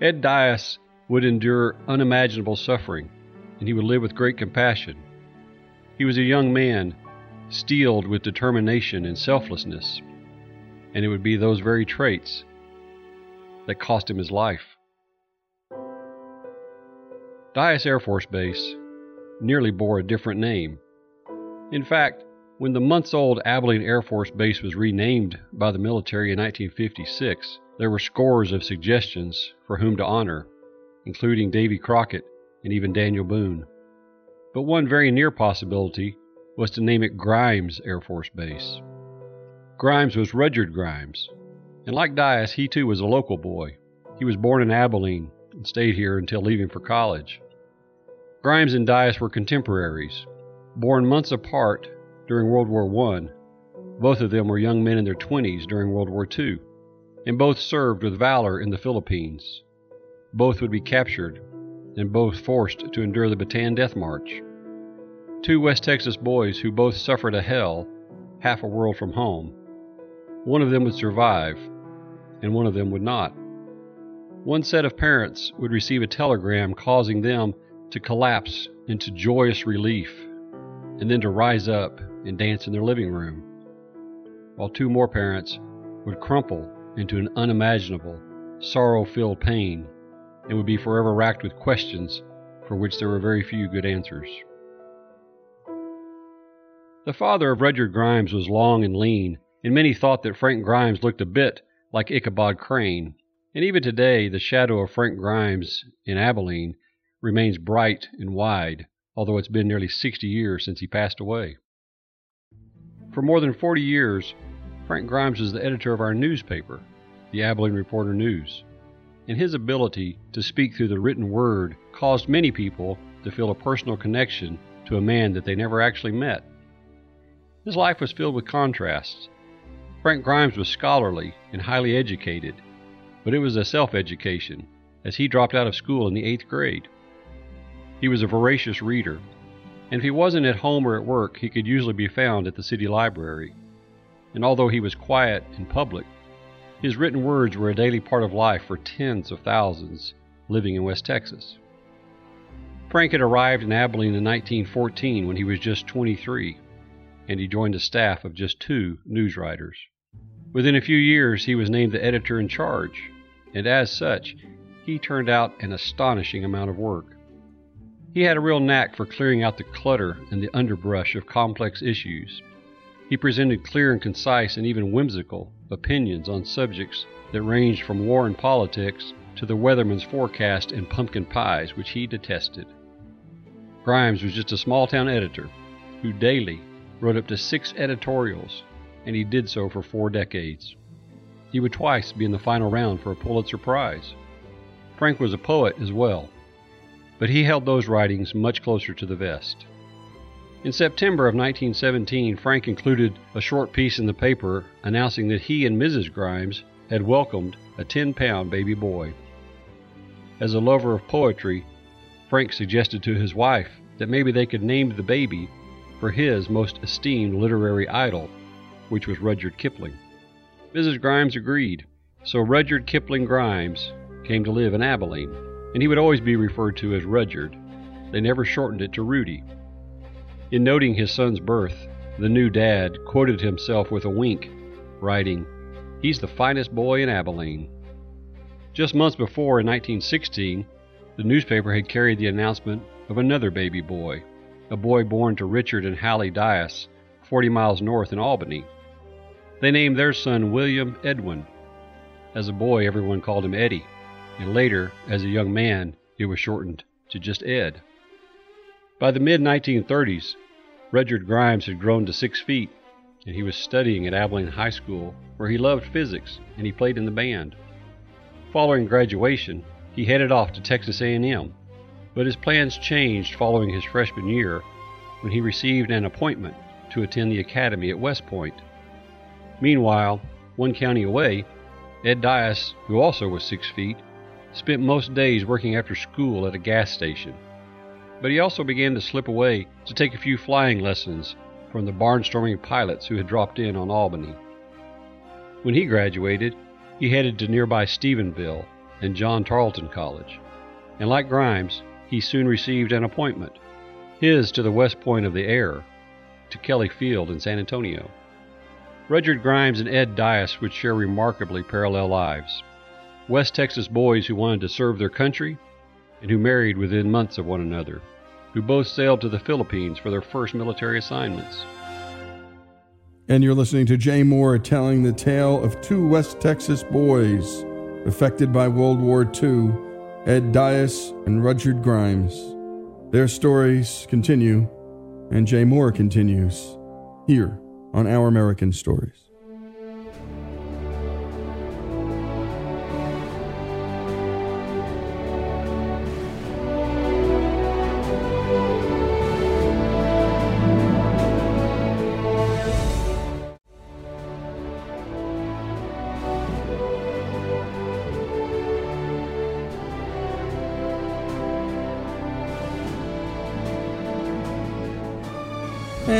Ed Dyess would endure unimaginable suffering, and he would live with great compassion. He was a young man, steeled with determination and selflessness, and it would be those very traits that cost him his life. Dyess Air Force Base nearly bore a different name. In fact, when the months old Abilene Air Force Base was renamed by the military in 1956, there were scores of suggestions for whom to honor, including Davy Crockett and even Daniel Boone. But one very near possibility was to name it Grimes Air Force Base. Grimes was Rudyard Grimes, and like Dyess, he too was a local boy. He was born in Abilene and stayed here until leaving for college. Grimes and Dyess were contemporaries, born months apart during World War I. Both of them were young men in their 20s during World War II, and both served with valor in the Philippines. Both would be captured, and both forced to endure the Bataan Death March. Two West Texas boys who both suffered a hell half a world from home. One of them would survive, and one of them would not. One set of parents would receive a telegram causing them to collapse into joyous relief and then to rise up and dance in their living room, while two more parents would crumple into an unimaginable, sorrow filled pain and would be forever racked with questions for which there were very few good answers. The father of Rudyard Grimes was long and lean, and many thought that Frank Grimes looked a bit like Ichabod Crane, and even today the shadow of Frank Grimes in Abilene remains bright and wide, although it's been nearly 60 years since he passed away. For more than 40 years, Frank Grimes was the editor of our newspaper, the Abilene Reporter News, and his ability to speak through the written word caused many people to feel a personal connection to a man that they never actually met. His life was filled with contrasts. Frank Grimes was scholarly and highly educated, but it was a self education, as he dropped out of school in the eighth grade. He was a voracious reader, and if he wasn't at home or at work, he could usually be found at the city library. And although he was quiet in public, his written words were a daily part of life for tens of thousands living in West Texas. Frank had arrived in Abilene in 1914 when he was just 23, and he joined a staff of just two news writers. Within a few years, he was named the editor in charge, and as such, he turned out an astonishing amount of work. He had a real knack for clearing out the clutter and the underbrush of complex issues. He presented clear and concise and even whimsical opinions on subjects that ranged from war and politics to the weatherman's forecast and pumpkin pies, which he detested. Grimes was just a small town editor who daily wrote up to six editorials, and he did so for four decades. He would twice be in the final round for a Pulitzer Prize. Frank was a poet as well, but he held those writings much closer to the vest. In September of 1917, Frank included a short piece in the paper announcing that he and Mrs. Grimes had welcomed a 10 pound baby boy. As a lover of poetry, Frank suggested to his wife that maybe they could name the baby for his most esteemed literary idol, which was Rudyard Kipling. Mrs. Grimes agreed, so Rudyard Kipling Grimes came to live in Abilene, and he would always be referred to as Rudyard. They never shortened it to Rudy. In noting his son's birth, the new dad quoted himself with a wink, writing, He's the finest boy in Abilene. Just months before, in 1916, the newspaper had carried the announcement of another baby boy, a boy born to Richard and Hallie Dyess, 40 miles north in Albany. They named their son William Edwin. As a boy, everyone called him Eddie, and later, as a young man, it was shortened to just Ed. By the mid 1930s, Rudyard Grimes had grown to six feet, and he was studying at Abilene High School, where he loved physics and he played in the band. Following graduation, he headed off to Texas A&M, but his plans changed following his freshman year when he received an appointment to attend the academy at West Point. Meanwhile, one county away, Ed Dyess, who also was six feet, spent most days working after school at a gas station. But he also began to slip away to take a few flying lessons from the barnstorming pilots who had dropped in on Albany. When he graduated, he headed to nearby Stephenville and John Tarleton College, and like Grimes, he soon received an appointment, his to the west point of the air, to Kelly Field in San Antonio. Rudyard Grimes and Ed Dyess would share remarkably parallel lives. West Texas boys who wanted to serve their country and who married within months of one another, who both sailed to the Philippines for their first military assignments. And you're listening to Jay Moore telling the tale of two West Texas boys affected by World War II, Ed Dyess and Rudyard Grimes. Their stories continue, and Jay Moore continues here on Our American Stories.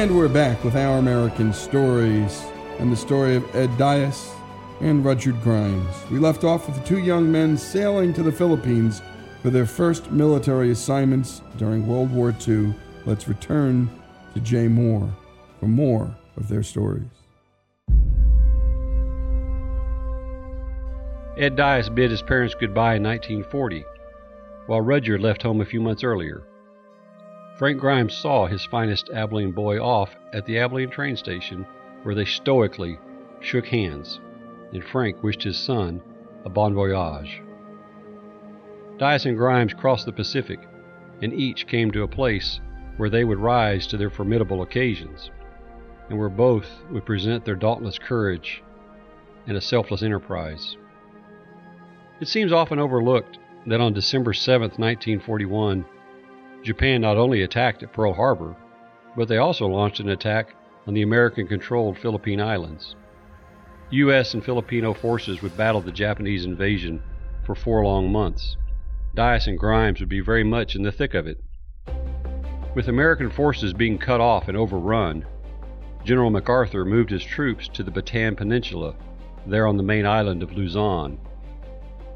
And we're back with Our American Stories and the story of Ed Dyess and Rudyard Grimes. We left off with the two young men sailing to the Philippines for their first military assignments during World War II. Let's return to Jay Moore for more of their stories. Ed Dyess bid his parents goodbye in 1940, while Rudyard left home a few months earlier. Frank Grimes saw his finest Abilene boy off at the Abilene train station, where they stoically shook hands, and Frank wished his son a bon voyage. Dyess and Grimes crossed the Pacific, and each came to a place where they would rise to their formidable occasions, and where both would present their dauntless courage and a selfless enterprise. It seems often overlooked that on December 7, 1941, Japan not only attacked at Pearl Harbor, but they also launched an attack on the American controlled Philippine Islands. U.S. and Filipino forces would battle the Japanese invasion for four long months. Dyess and Grimes would be very much in the thick of it. With American forces being cut off and overrun, General MacArthur moved his troops to the Bataan Peninsula, there on the main island of Luzon.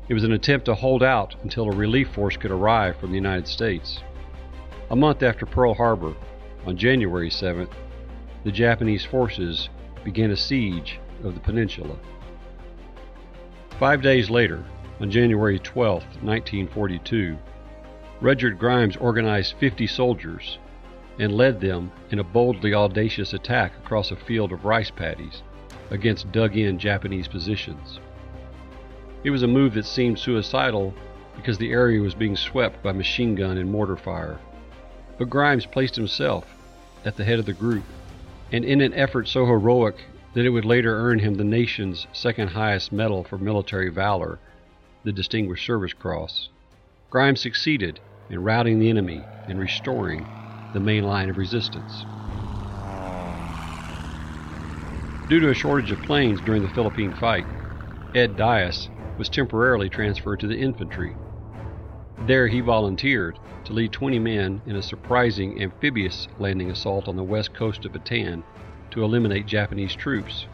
It was an attempt to hold out until a relief force could arrive from the United States. A month after Pearl Harbor, on January 7th, the Japanese forces began a siege of the peninsula. Five days later, on January 12, 1942, Rudyard Grimes organized 50 soldiers and led them in a boldly audacious attack across a field of rice paddies against dug in Japanese positions. It was a move that seemed suicidal because the area was being swept by machine gun and mortar fire. But Grimes placed himself at the head of the group, and in an effort so heroic that it would later earn him the nation's second highest medal for military valor, the Distinguished Service Cross, Grimes succeeded in routing the enemy and restoring the main line of resistance. Due to a shortage of planes during the Philippine fight, Ed Dyess was temporarily transferred to the infantry. There he volunteered to lead 20 men in a surprising amphibious landing assault on the west coast of Bataan to eliminate Japanese troops.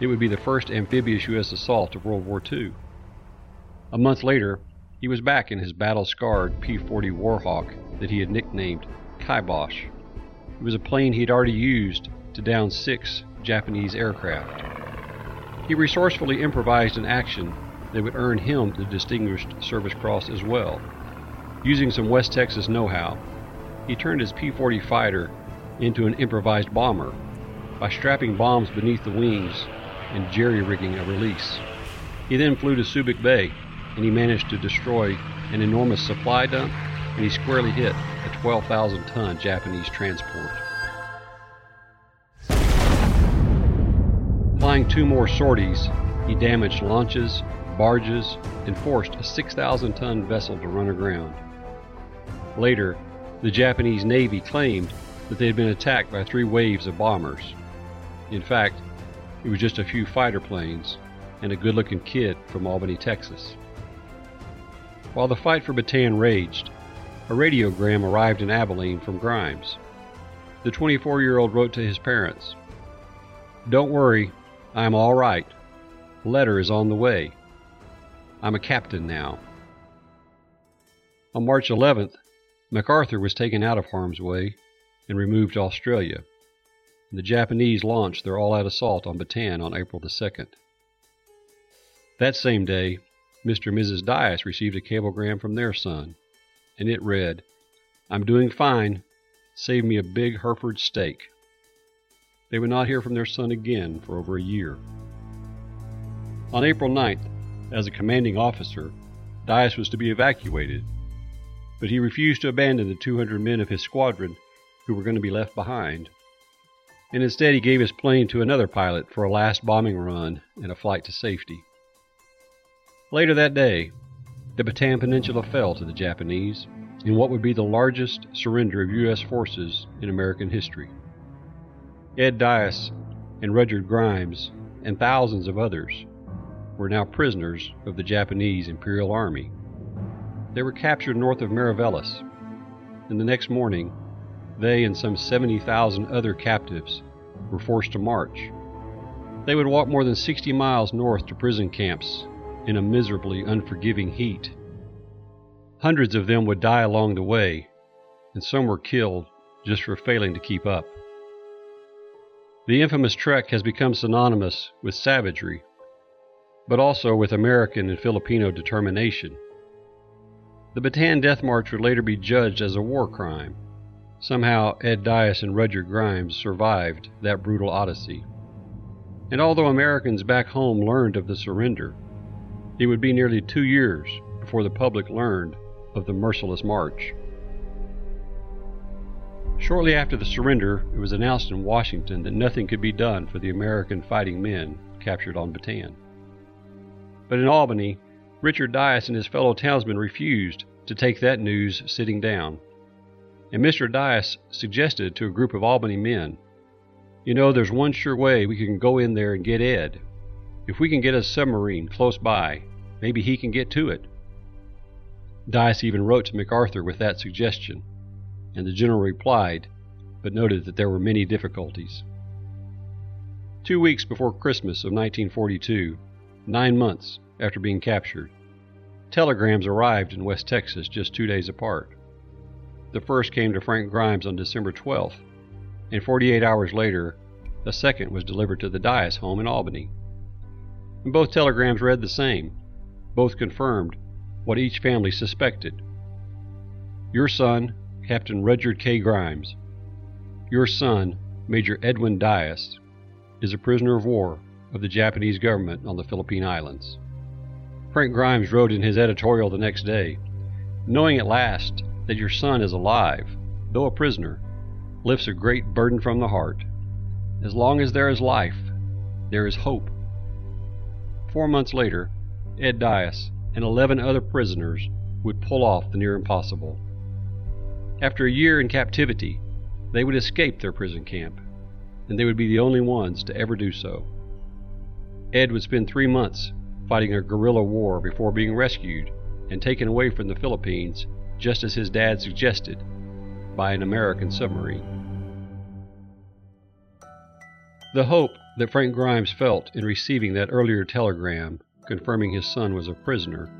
It would be the first amphibious U.S. assault of World War II. A month later, he was back in his battle scarred P 40 Warhawk that he had nicknamed Kibosh. It was a plane he had already used to down six Japanese aircraft. He resourcefully improvised an action that would earn him the Distinguished Service Cross as well. Using some West Texas know how, he turned his P 40 fighter into an improvised bomber by strapping bombs beneath the wings and jerry rigging a release. He then flew to Subic Bay and he managed to destroy an enormous supply dump and he squarely hit a 12,000 ton Japanese transport. Flying two more sorties, he damaged launches, barges, and forced a 6,000 ton vessel to run aground. Later, the Japanese Navy claimed that they had been attacked by three waves of bombers. In fact, it was just a few fighter planes and a good looking kid from Albany, Texas. While the fight for Bataan raged, a radiogram arrived in Abilene from Grimes. The 24 year old wrote to his parents Don't worry, I'm all right. Letter is on the way. I'm a captain now. On March 11th, MacArthur was taken out of harm's way and removed to Australia. The Japanese launched their all out assault on Bataan on April the 2nd. That same day, Mr. and Mrs. Dyess received a cablegram from their son, and it read, I'm doing fine. Save me a big Hereford steak. They would not hear from their son again for over a year. On April 9th, as a commanding officer, Dyess was to be evacuated, but he refused to abandon the 200 men of his squadron who were going to be left behind, and instead he gave his plane to another pilot for a last bombing run and a flight to safety. Later that day, the Bataan Peninsula fell to the Japanese in what would be the largest surrender of U.S. forces in American history. Ed Dyess and Rudyard Grimes and thousands of others were now prisoners of the Japanese Imperial Army. They were captured north of Mariveles, and the next morning, they and some 70,000 other captives were forced to march. They would walk more than 60 miles north to prison camps in a miserably unforgiving heat. Hundreds of them would die along the way, and some were killed just for failing to keep up. The infamous trek has become synonymous with savagery, but also with American and Filipino determination. The Bataan Death March would later be judged as a war crime. Somehow, Ed Dyess and Rudyard Grimes survived that brutal odyssey. And although Americans back home learned of the surrender, it would be nearly two years before the public learned of the merciless march. Shortly after the surrender, it was announced in Washington that nothing could be done for the American fighting men captured on Bataan. But in Albany, Richard Dyess and his fellow townsmen refused to take that news sitting down. And Mr. Dyess suggested to a group of Albany men, You know, there's one sure way we can go in there and get Ed. If we can get a submarine close by, maybe he can get to it. Dyess even wrote to MacArthur with that suggestion, and the general replied, but noted that there were many difficulties. Two weeks before Christmas of 1942, nine months after being captured, telegrams arrived in West Texas just two days apart. The first came to Frank Grimes on December 12th, and 48 hours later, a second was delivered to the Dyess home in Albany. And both telegrams read the same. Both confirmed what each family suspected. Your son, Captain Rudyard K. Grimes. Your son, Major Edwin Dyess, is a prisoner of war of the Japanese government on the Philippine Islands. Frank Grimes wrote in his editorial the next day Knowing at last that your son is alive, though a prisoner, lifts a great burden from the heart. As long as there is life, there is hope. Four months later, Ed Dyess and 11 other prisoners would pull off the near impossible. After a year in captivity, they would escape their prison camp, and they would be the only ones to ever do so. Ed would spend three months fighting a guerrilla war before being rescued and taken away from the Philippines, just as his dad suggested, by an American submarine. The hope that Frank Grimes felt in receiving that earlier telegram confirming his son was a prisoner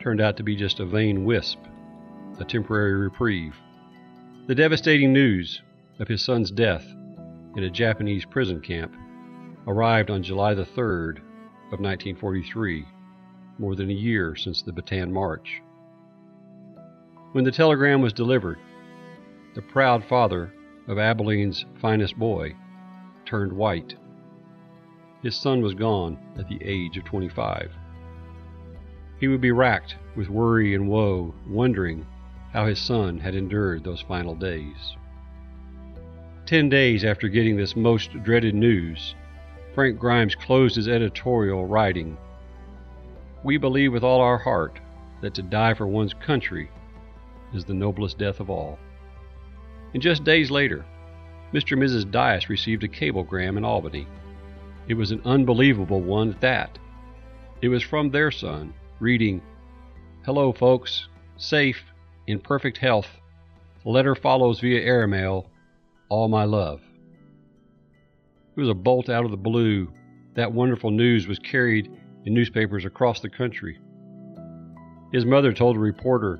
turned out to be just a vain wisp, a temporary reprieve. The devastating news of his son's death in a Japanese prison camp arrived on July the 3rd of 1943, more than a year since the Bataan March. When the telegram was delivered, the proud father of Abilene's finest boy turned white. His son was gone at the age of 25. He would be racked with worry and woe, wondering how his son had endured those final days. Ten days after getting this most dreaded news, Frank Grimes closed his editorial, writing, We believe with all our heart that to die for one's country is the noblest death of all. And just days later, Mr. and Mrs. Dyess received a cablegram in Albany. It was an unbelievable one at that. It was from their son, reading, Hello, folks. Safe, in perfect health. Letter follows via airmail. All my love. It was a bolt out of the blue. That wonderful news was carried in newspapers across the country. His mother told a reporter,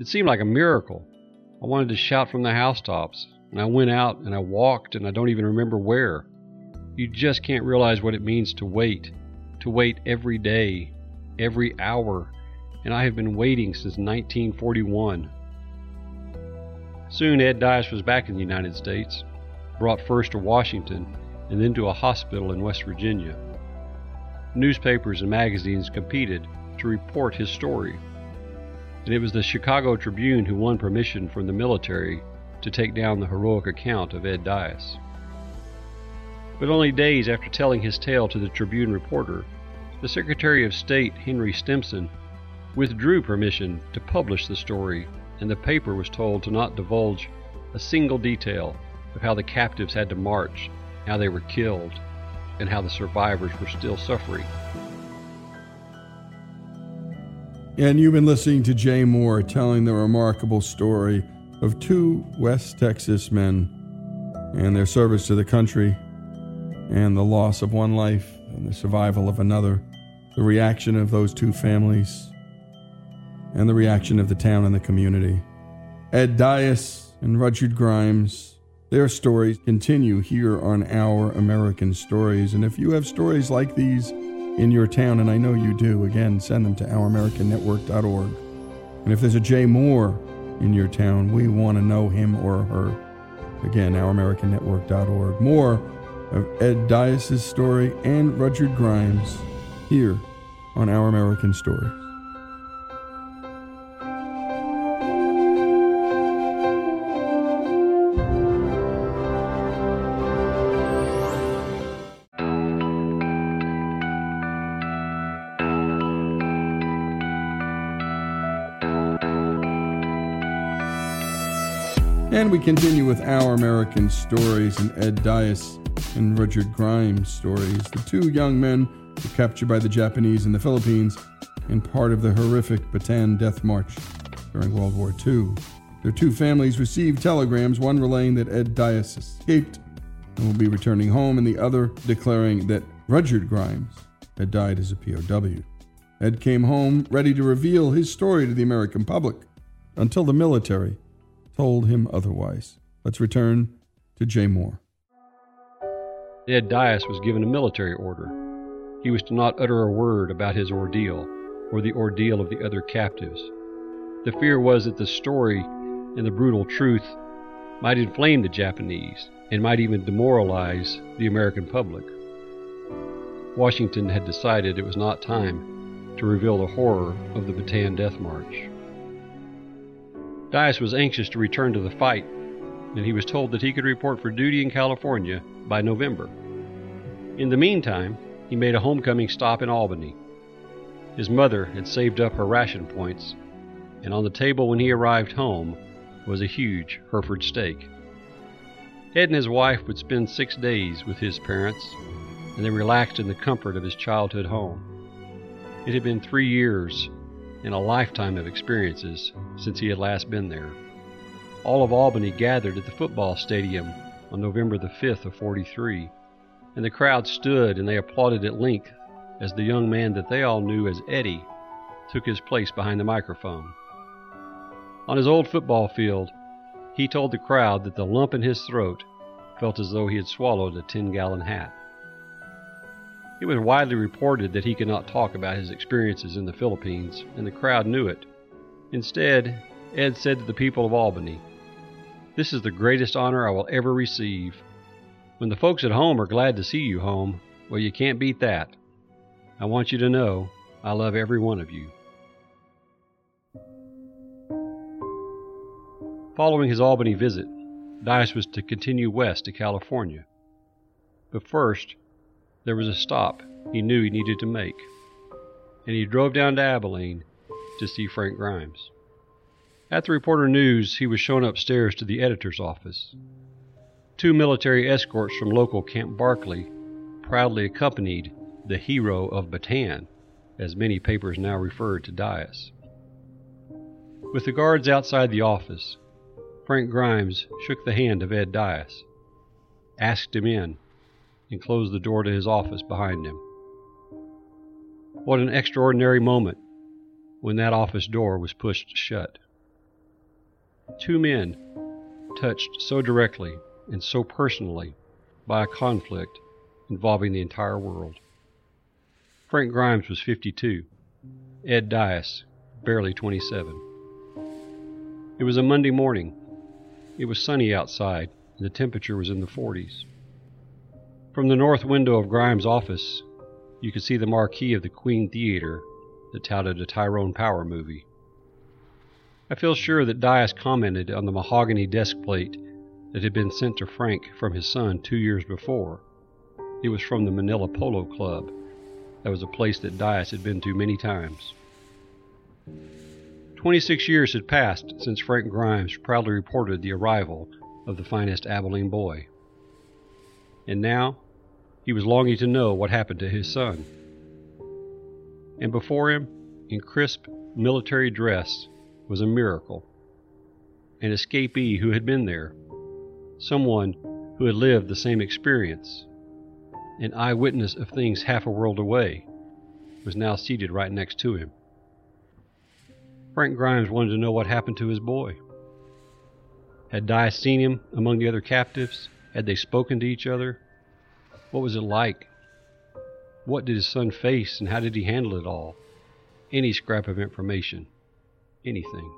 It seemed like a miracle. I wanted to shout from the housetops, and I went out and I walked, and I don't even remember where. You just can't realize what it means to wait, to wait every day, every hour, and I have been waiting since 1941. Soon Ed Dyess was back in the United States, brought first to Washington and then to a hospital in West Virginia. Newspapers and magazines competed to report his story, and it was the Chicago Tribune who won permission from the military to take down the heroic account of Ed Dyess. But only days after telling his tale to the Tribune reporter, the Secretary of State, Henry Stimson, withdrew permission to publish the story, and the paper was told to not divulge a single detail of how the captives had to march, how they were killed, and how the survivors were still suffering. And you've been listening to Jay Moore telling the remarkable story of two West Texas men and their service to the country and the loss of one life and the survival of another, the reaction of those two families, and the reaction of the town and the community. Ed Dyess and Rudyard Grimes, their stories continue here on Our American Stories. And if you have stories like these in your town, and I know you do, again, send them to ouramericannetwork.org. And if there's a Jay Moore in your town, we want to know him or her. Again, ouramericannetwork.org. More of Ed Dyess' story and Rudyard Grimes here on Our American Stories. We continue with Our American Stories and Ed Dyess and Rudyard Grimes stories. The two young men were captured by the Japanese in the Philippines and part of the horrific Bataan Death March during World War II. Their two families received telegrams, one relaying that Ed Dyess escaped and will be returning home, and the other declaring that Rudyard Grimes had died as a POW. Ed came home ready to reveal his story to the American public until the military told him otherwise. Let's return to Jay Moore. Ed Dyess was given a military order. He was to not utter a word about his ordeal or the ordeal of the other captives. The fear was that the story and the brutal truth might inflame the Japanese and might even demoralize the American public. Washington had decided it was not time to reveal the horror of the Bataan Death March. Dyess was anxious to return to the fight, and he was told that he could report for duty in California by November. In the meantime, he made a homecoming stop in Albany. His mother had saved up her ration points, and on the table when he arrived home was a huge Hereford steak. Ed and his wife would spend six days with his parents, and they relaxed in the comfort of his childhood home. It had been three years and a lifetime of experiences since he had last been there. All of Albany gathered at the football stadium on November the 5th of 43, and the crowd stood and they applauded at length as the young man that they all knew as Eddie took his place behind the microphone. On his old football field, he told the crowd that the lump in his throat felt as though he had swallowed a 10 gallon hat. It was widely reported that he could not talk about his experiences in the Philippines, and the crowd knew it. Instead, Ed said to the people of Albany, This is the greatest honor I will ever receive. When the folks at home are glad to see you home, well, you can't beat that. I want you to know I love every one of you. Following his Albany visit, Dyess was to continue west to California. But first, there was a stop he knew he needed to make, and he drove down to Abilene to see Frank Grimes. At the reporter news, he was shown upstairs to the editor's office. Two military escorts from local Camp Barkeley proudly accompanied the hero of Bataan, as many papers now referred to Dyess. With the guards outside the office, Frank Grimes shook the hand of Ed Dyess, asked him in, and closed the door to his office behind him. What an extraordinary moment when that office door was pushed shut. Two men, touched so directly and so personally by a conflict involving the entire world. Frank Grimes was 52, Ed Dyess barely 27. It was a Monday morning. It was sunny outside, and the temperature was in the 40s. From the north window of Grimes' office, you could see the marquee of the Queen Theater that touted a Tyrone Power movie. I feel sure that Dyess commented on the mahogany desk plate that had been sent to Frank from his son two years before. It was from the Manila Polo Club. That was a place that Dyess had been to many times. Twenty six years had passed since Frank Grimes proudly reported the arrival of the finest Abilene boy. And now he was longing to know what happened to his son. And before him, in crisp military dress, was a miracle. An escapee who had been there, someone who had lived the same experience, an eyewitness of things half a world away, was now seated right next to him. Frank Grimes wanted to know what happened to his boy. Had Dyess seen him among the other captives? Had they spoken to each other? What was it like? What did his son face and how did he handle it all? Any scrap of information. Anything.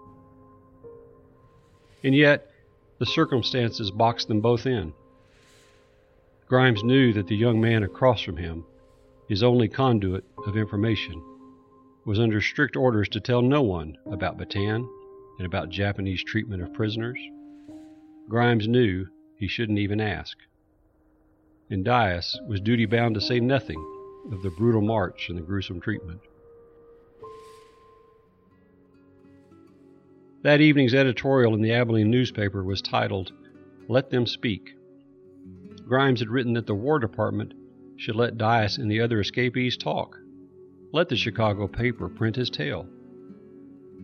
And yet, the circumstances boxed them both in. Grimes knew that the young man across from him, his only conduit of information, was under strict orders to tell no one about Bataan and about Japanese treatment of prisoners. Grimes knew he shouldn't even ask. And Dyess was duty bound to say nothing of the brutal march and the gruesome treatment. That evening's editorial in the Abilene newspaper was titled, Let Them Speak. Grimes had written that the War Department should let Dyess and the other escapees talk. Let the Chicago paper print his tale.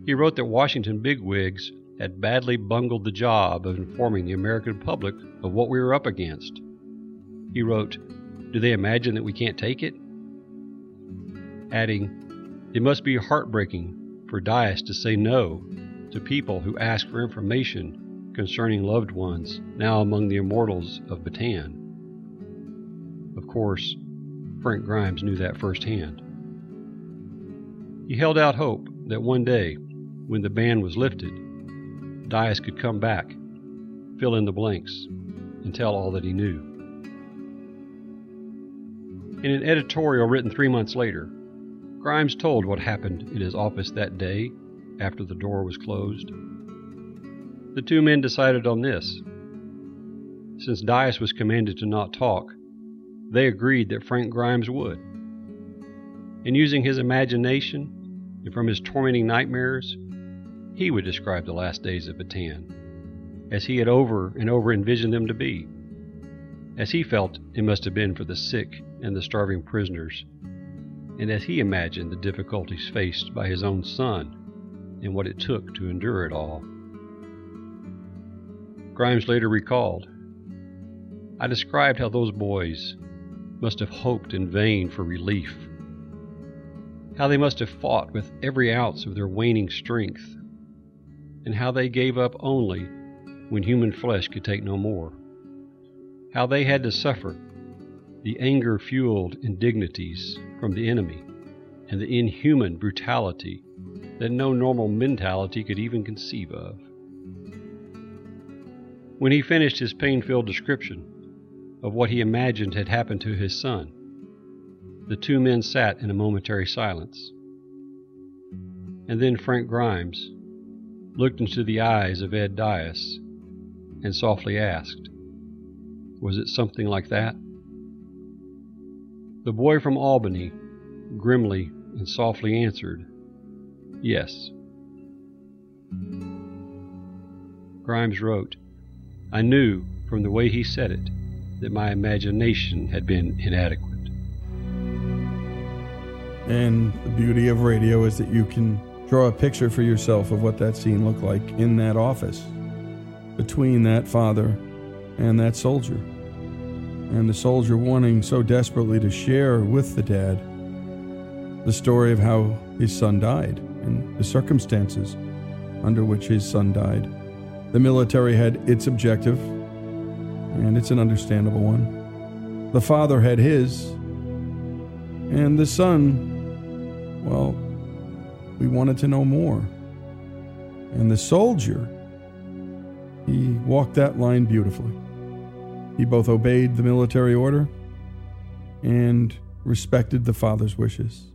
He wrote that Washington bigwigs had badly bungled the job of informing the American public of what we were up against. He wrote, Do they imagine that we can't take it? Adding, It must be heartbreaking for Dyess to say no to people who ask for information concerning loved ones now among the immortals of Bataan. Of course, Frank Grimes knew that firsthand. He held out hope that one day, when the ban was lifted, Dyess could come back, fill in the blanks, and tell all that he knew. In an editorial written three months later, Grimes told what happened in his office that day after the door was closed. The two men decided on this. Since Dyess was commanded to not talk, they agreed that Frank Grimes would. And using his imagination and from his tormenting nightmares, he would describe the last days of Bataan, as he had over and over envisioned them to be, as he felt it must have been for the sick and the starving prisoners, and as he imagined the difficulties faced by his own son and what it took to endure it all. Grimes later recalled, I described how those boys must have hoped in vain for relief, how they must have fought with every ounce of their waning strength, and how they gave up only when human flesh could take no more, how they had to suffer the anger fueled indignities from the enemy and the inhuman brutality that no normal mentality could even conceive of. When he finished his pain filled description of what he imagined had happened to his son, the two men sat in a momentary silence. And then Frank Grimes looked into the eyes of Ed Dyess and softly asked, Was it something like that? The boy from Albany grimly and softly answered, Yes. Grimes wrote, I knew from the way he said it that my imagination had been inadequate. And the beauty of radio is that you can draw a picture for yourself of what that scene looked like in that office between that father and that soldier. And the soldier wanting so desperately to share with the dad the story of how his son died and the circumstances under which his son died. The military had its objective, and it's an understandable one. The father had his, and the son, well, we wanted to know more. And the soldier, he walked that line beautifully. He both obeyed the military order and respected the father's wishes.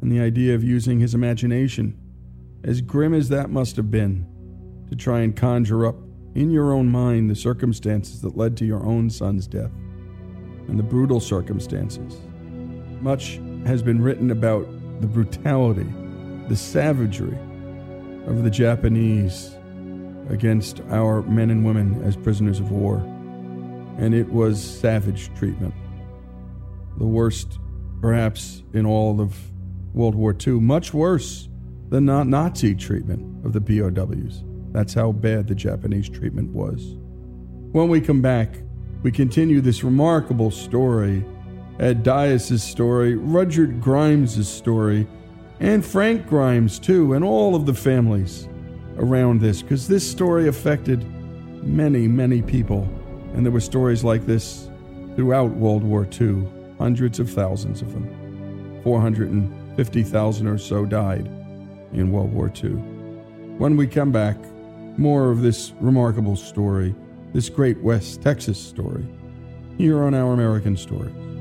And the idea of using his imagination, as grim as that must have been, to try and conjure up in your own mind the circumstances that led to your own son's death and the brutal circumstances. Much has been written about the brutality, the savagery of the Japanese against our men and women as prisoners of war. And it was savage treatment. The worst, perhaps, in all of World War II, much worse than Nazi treatment of the POWs. That's how bad the Japanese treatment was. When we come back, we continue this remarkable story Ed Dyess' story, Rudyard Grimes' story, and Frank Grimes, too, and all of the families around this, because this story affected many, many people. And there were stories like this throughout World War II, hundreds of thousands of them. 450,000 or so died in World War II. When we come back, more of this remarkable story, this great West Texas story, here on Our American Stories.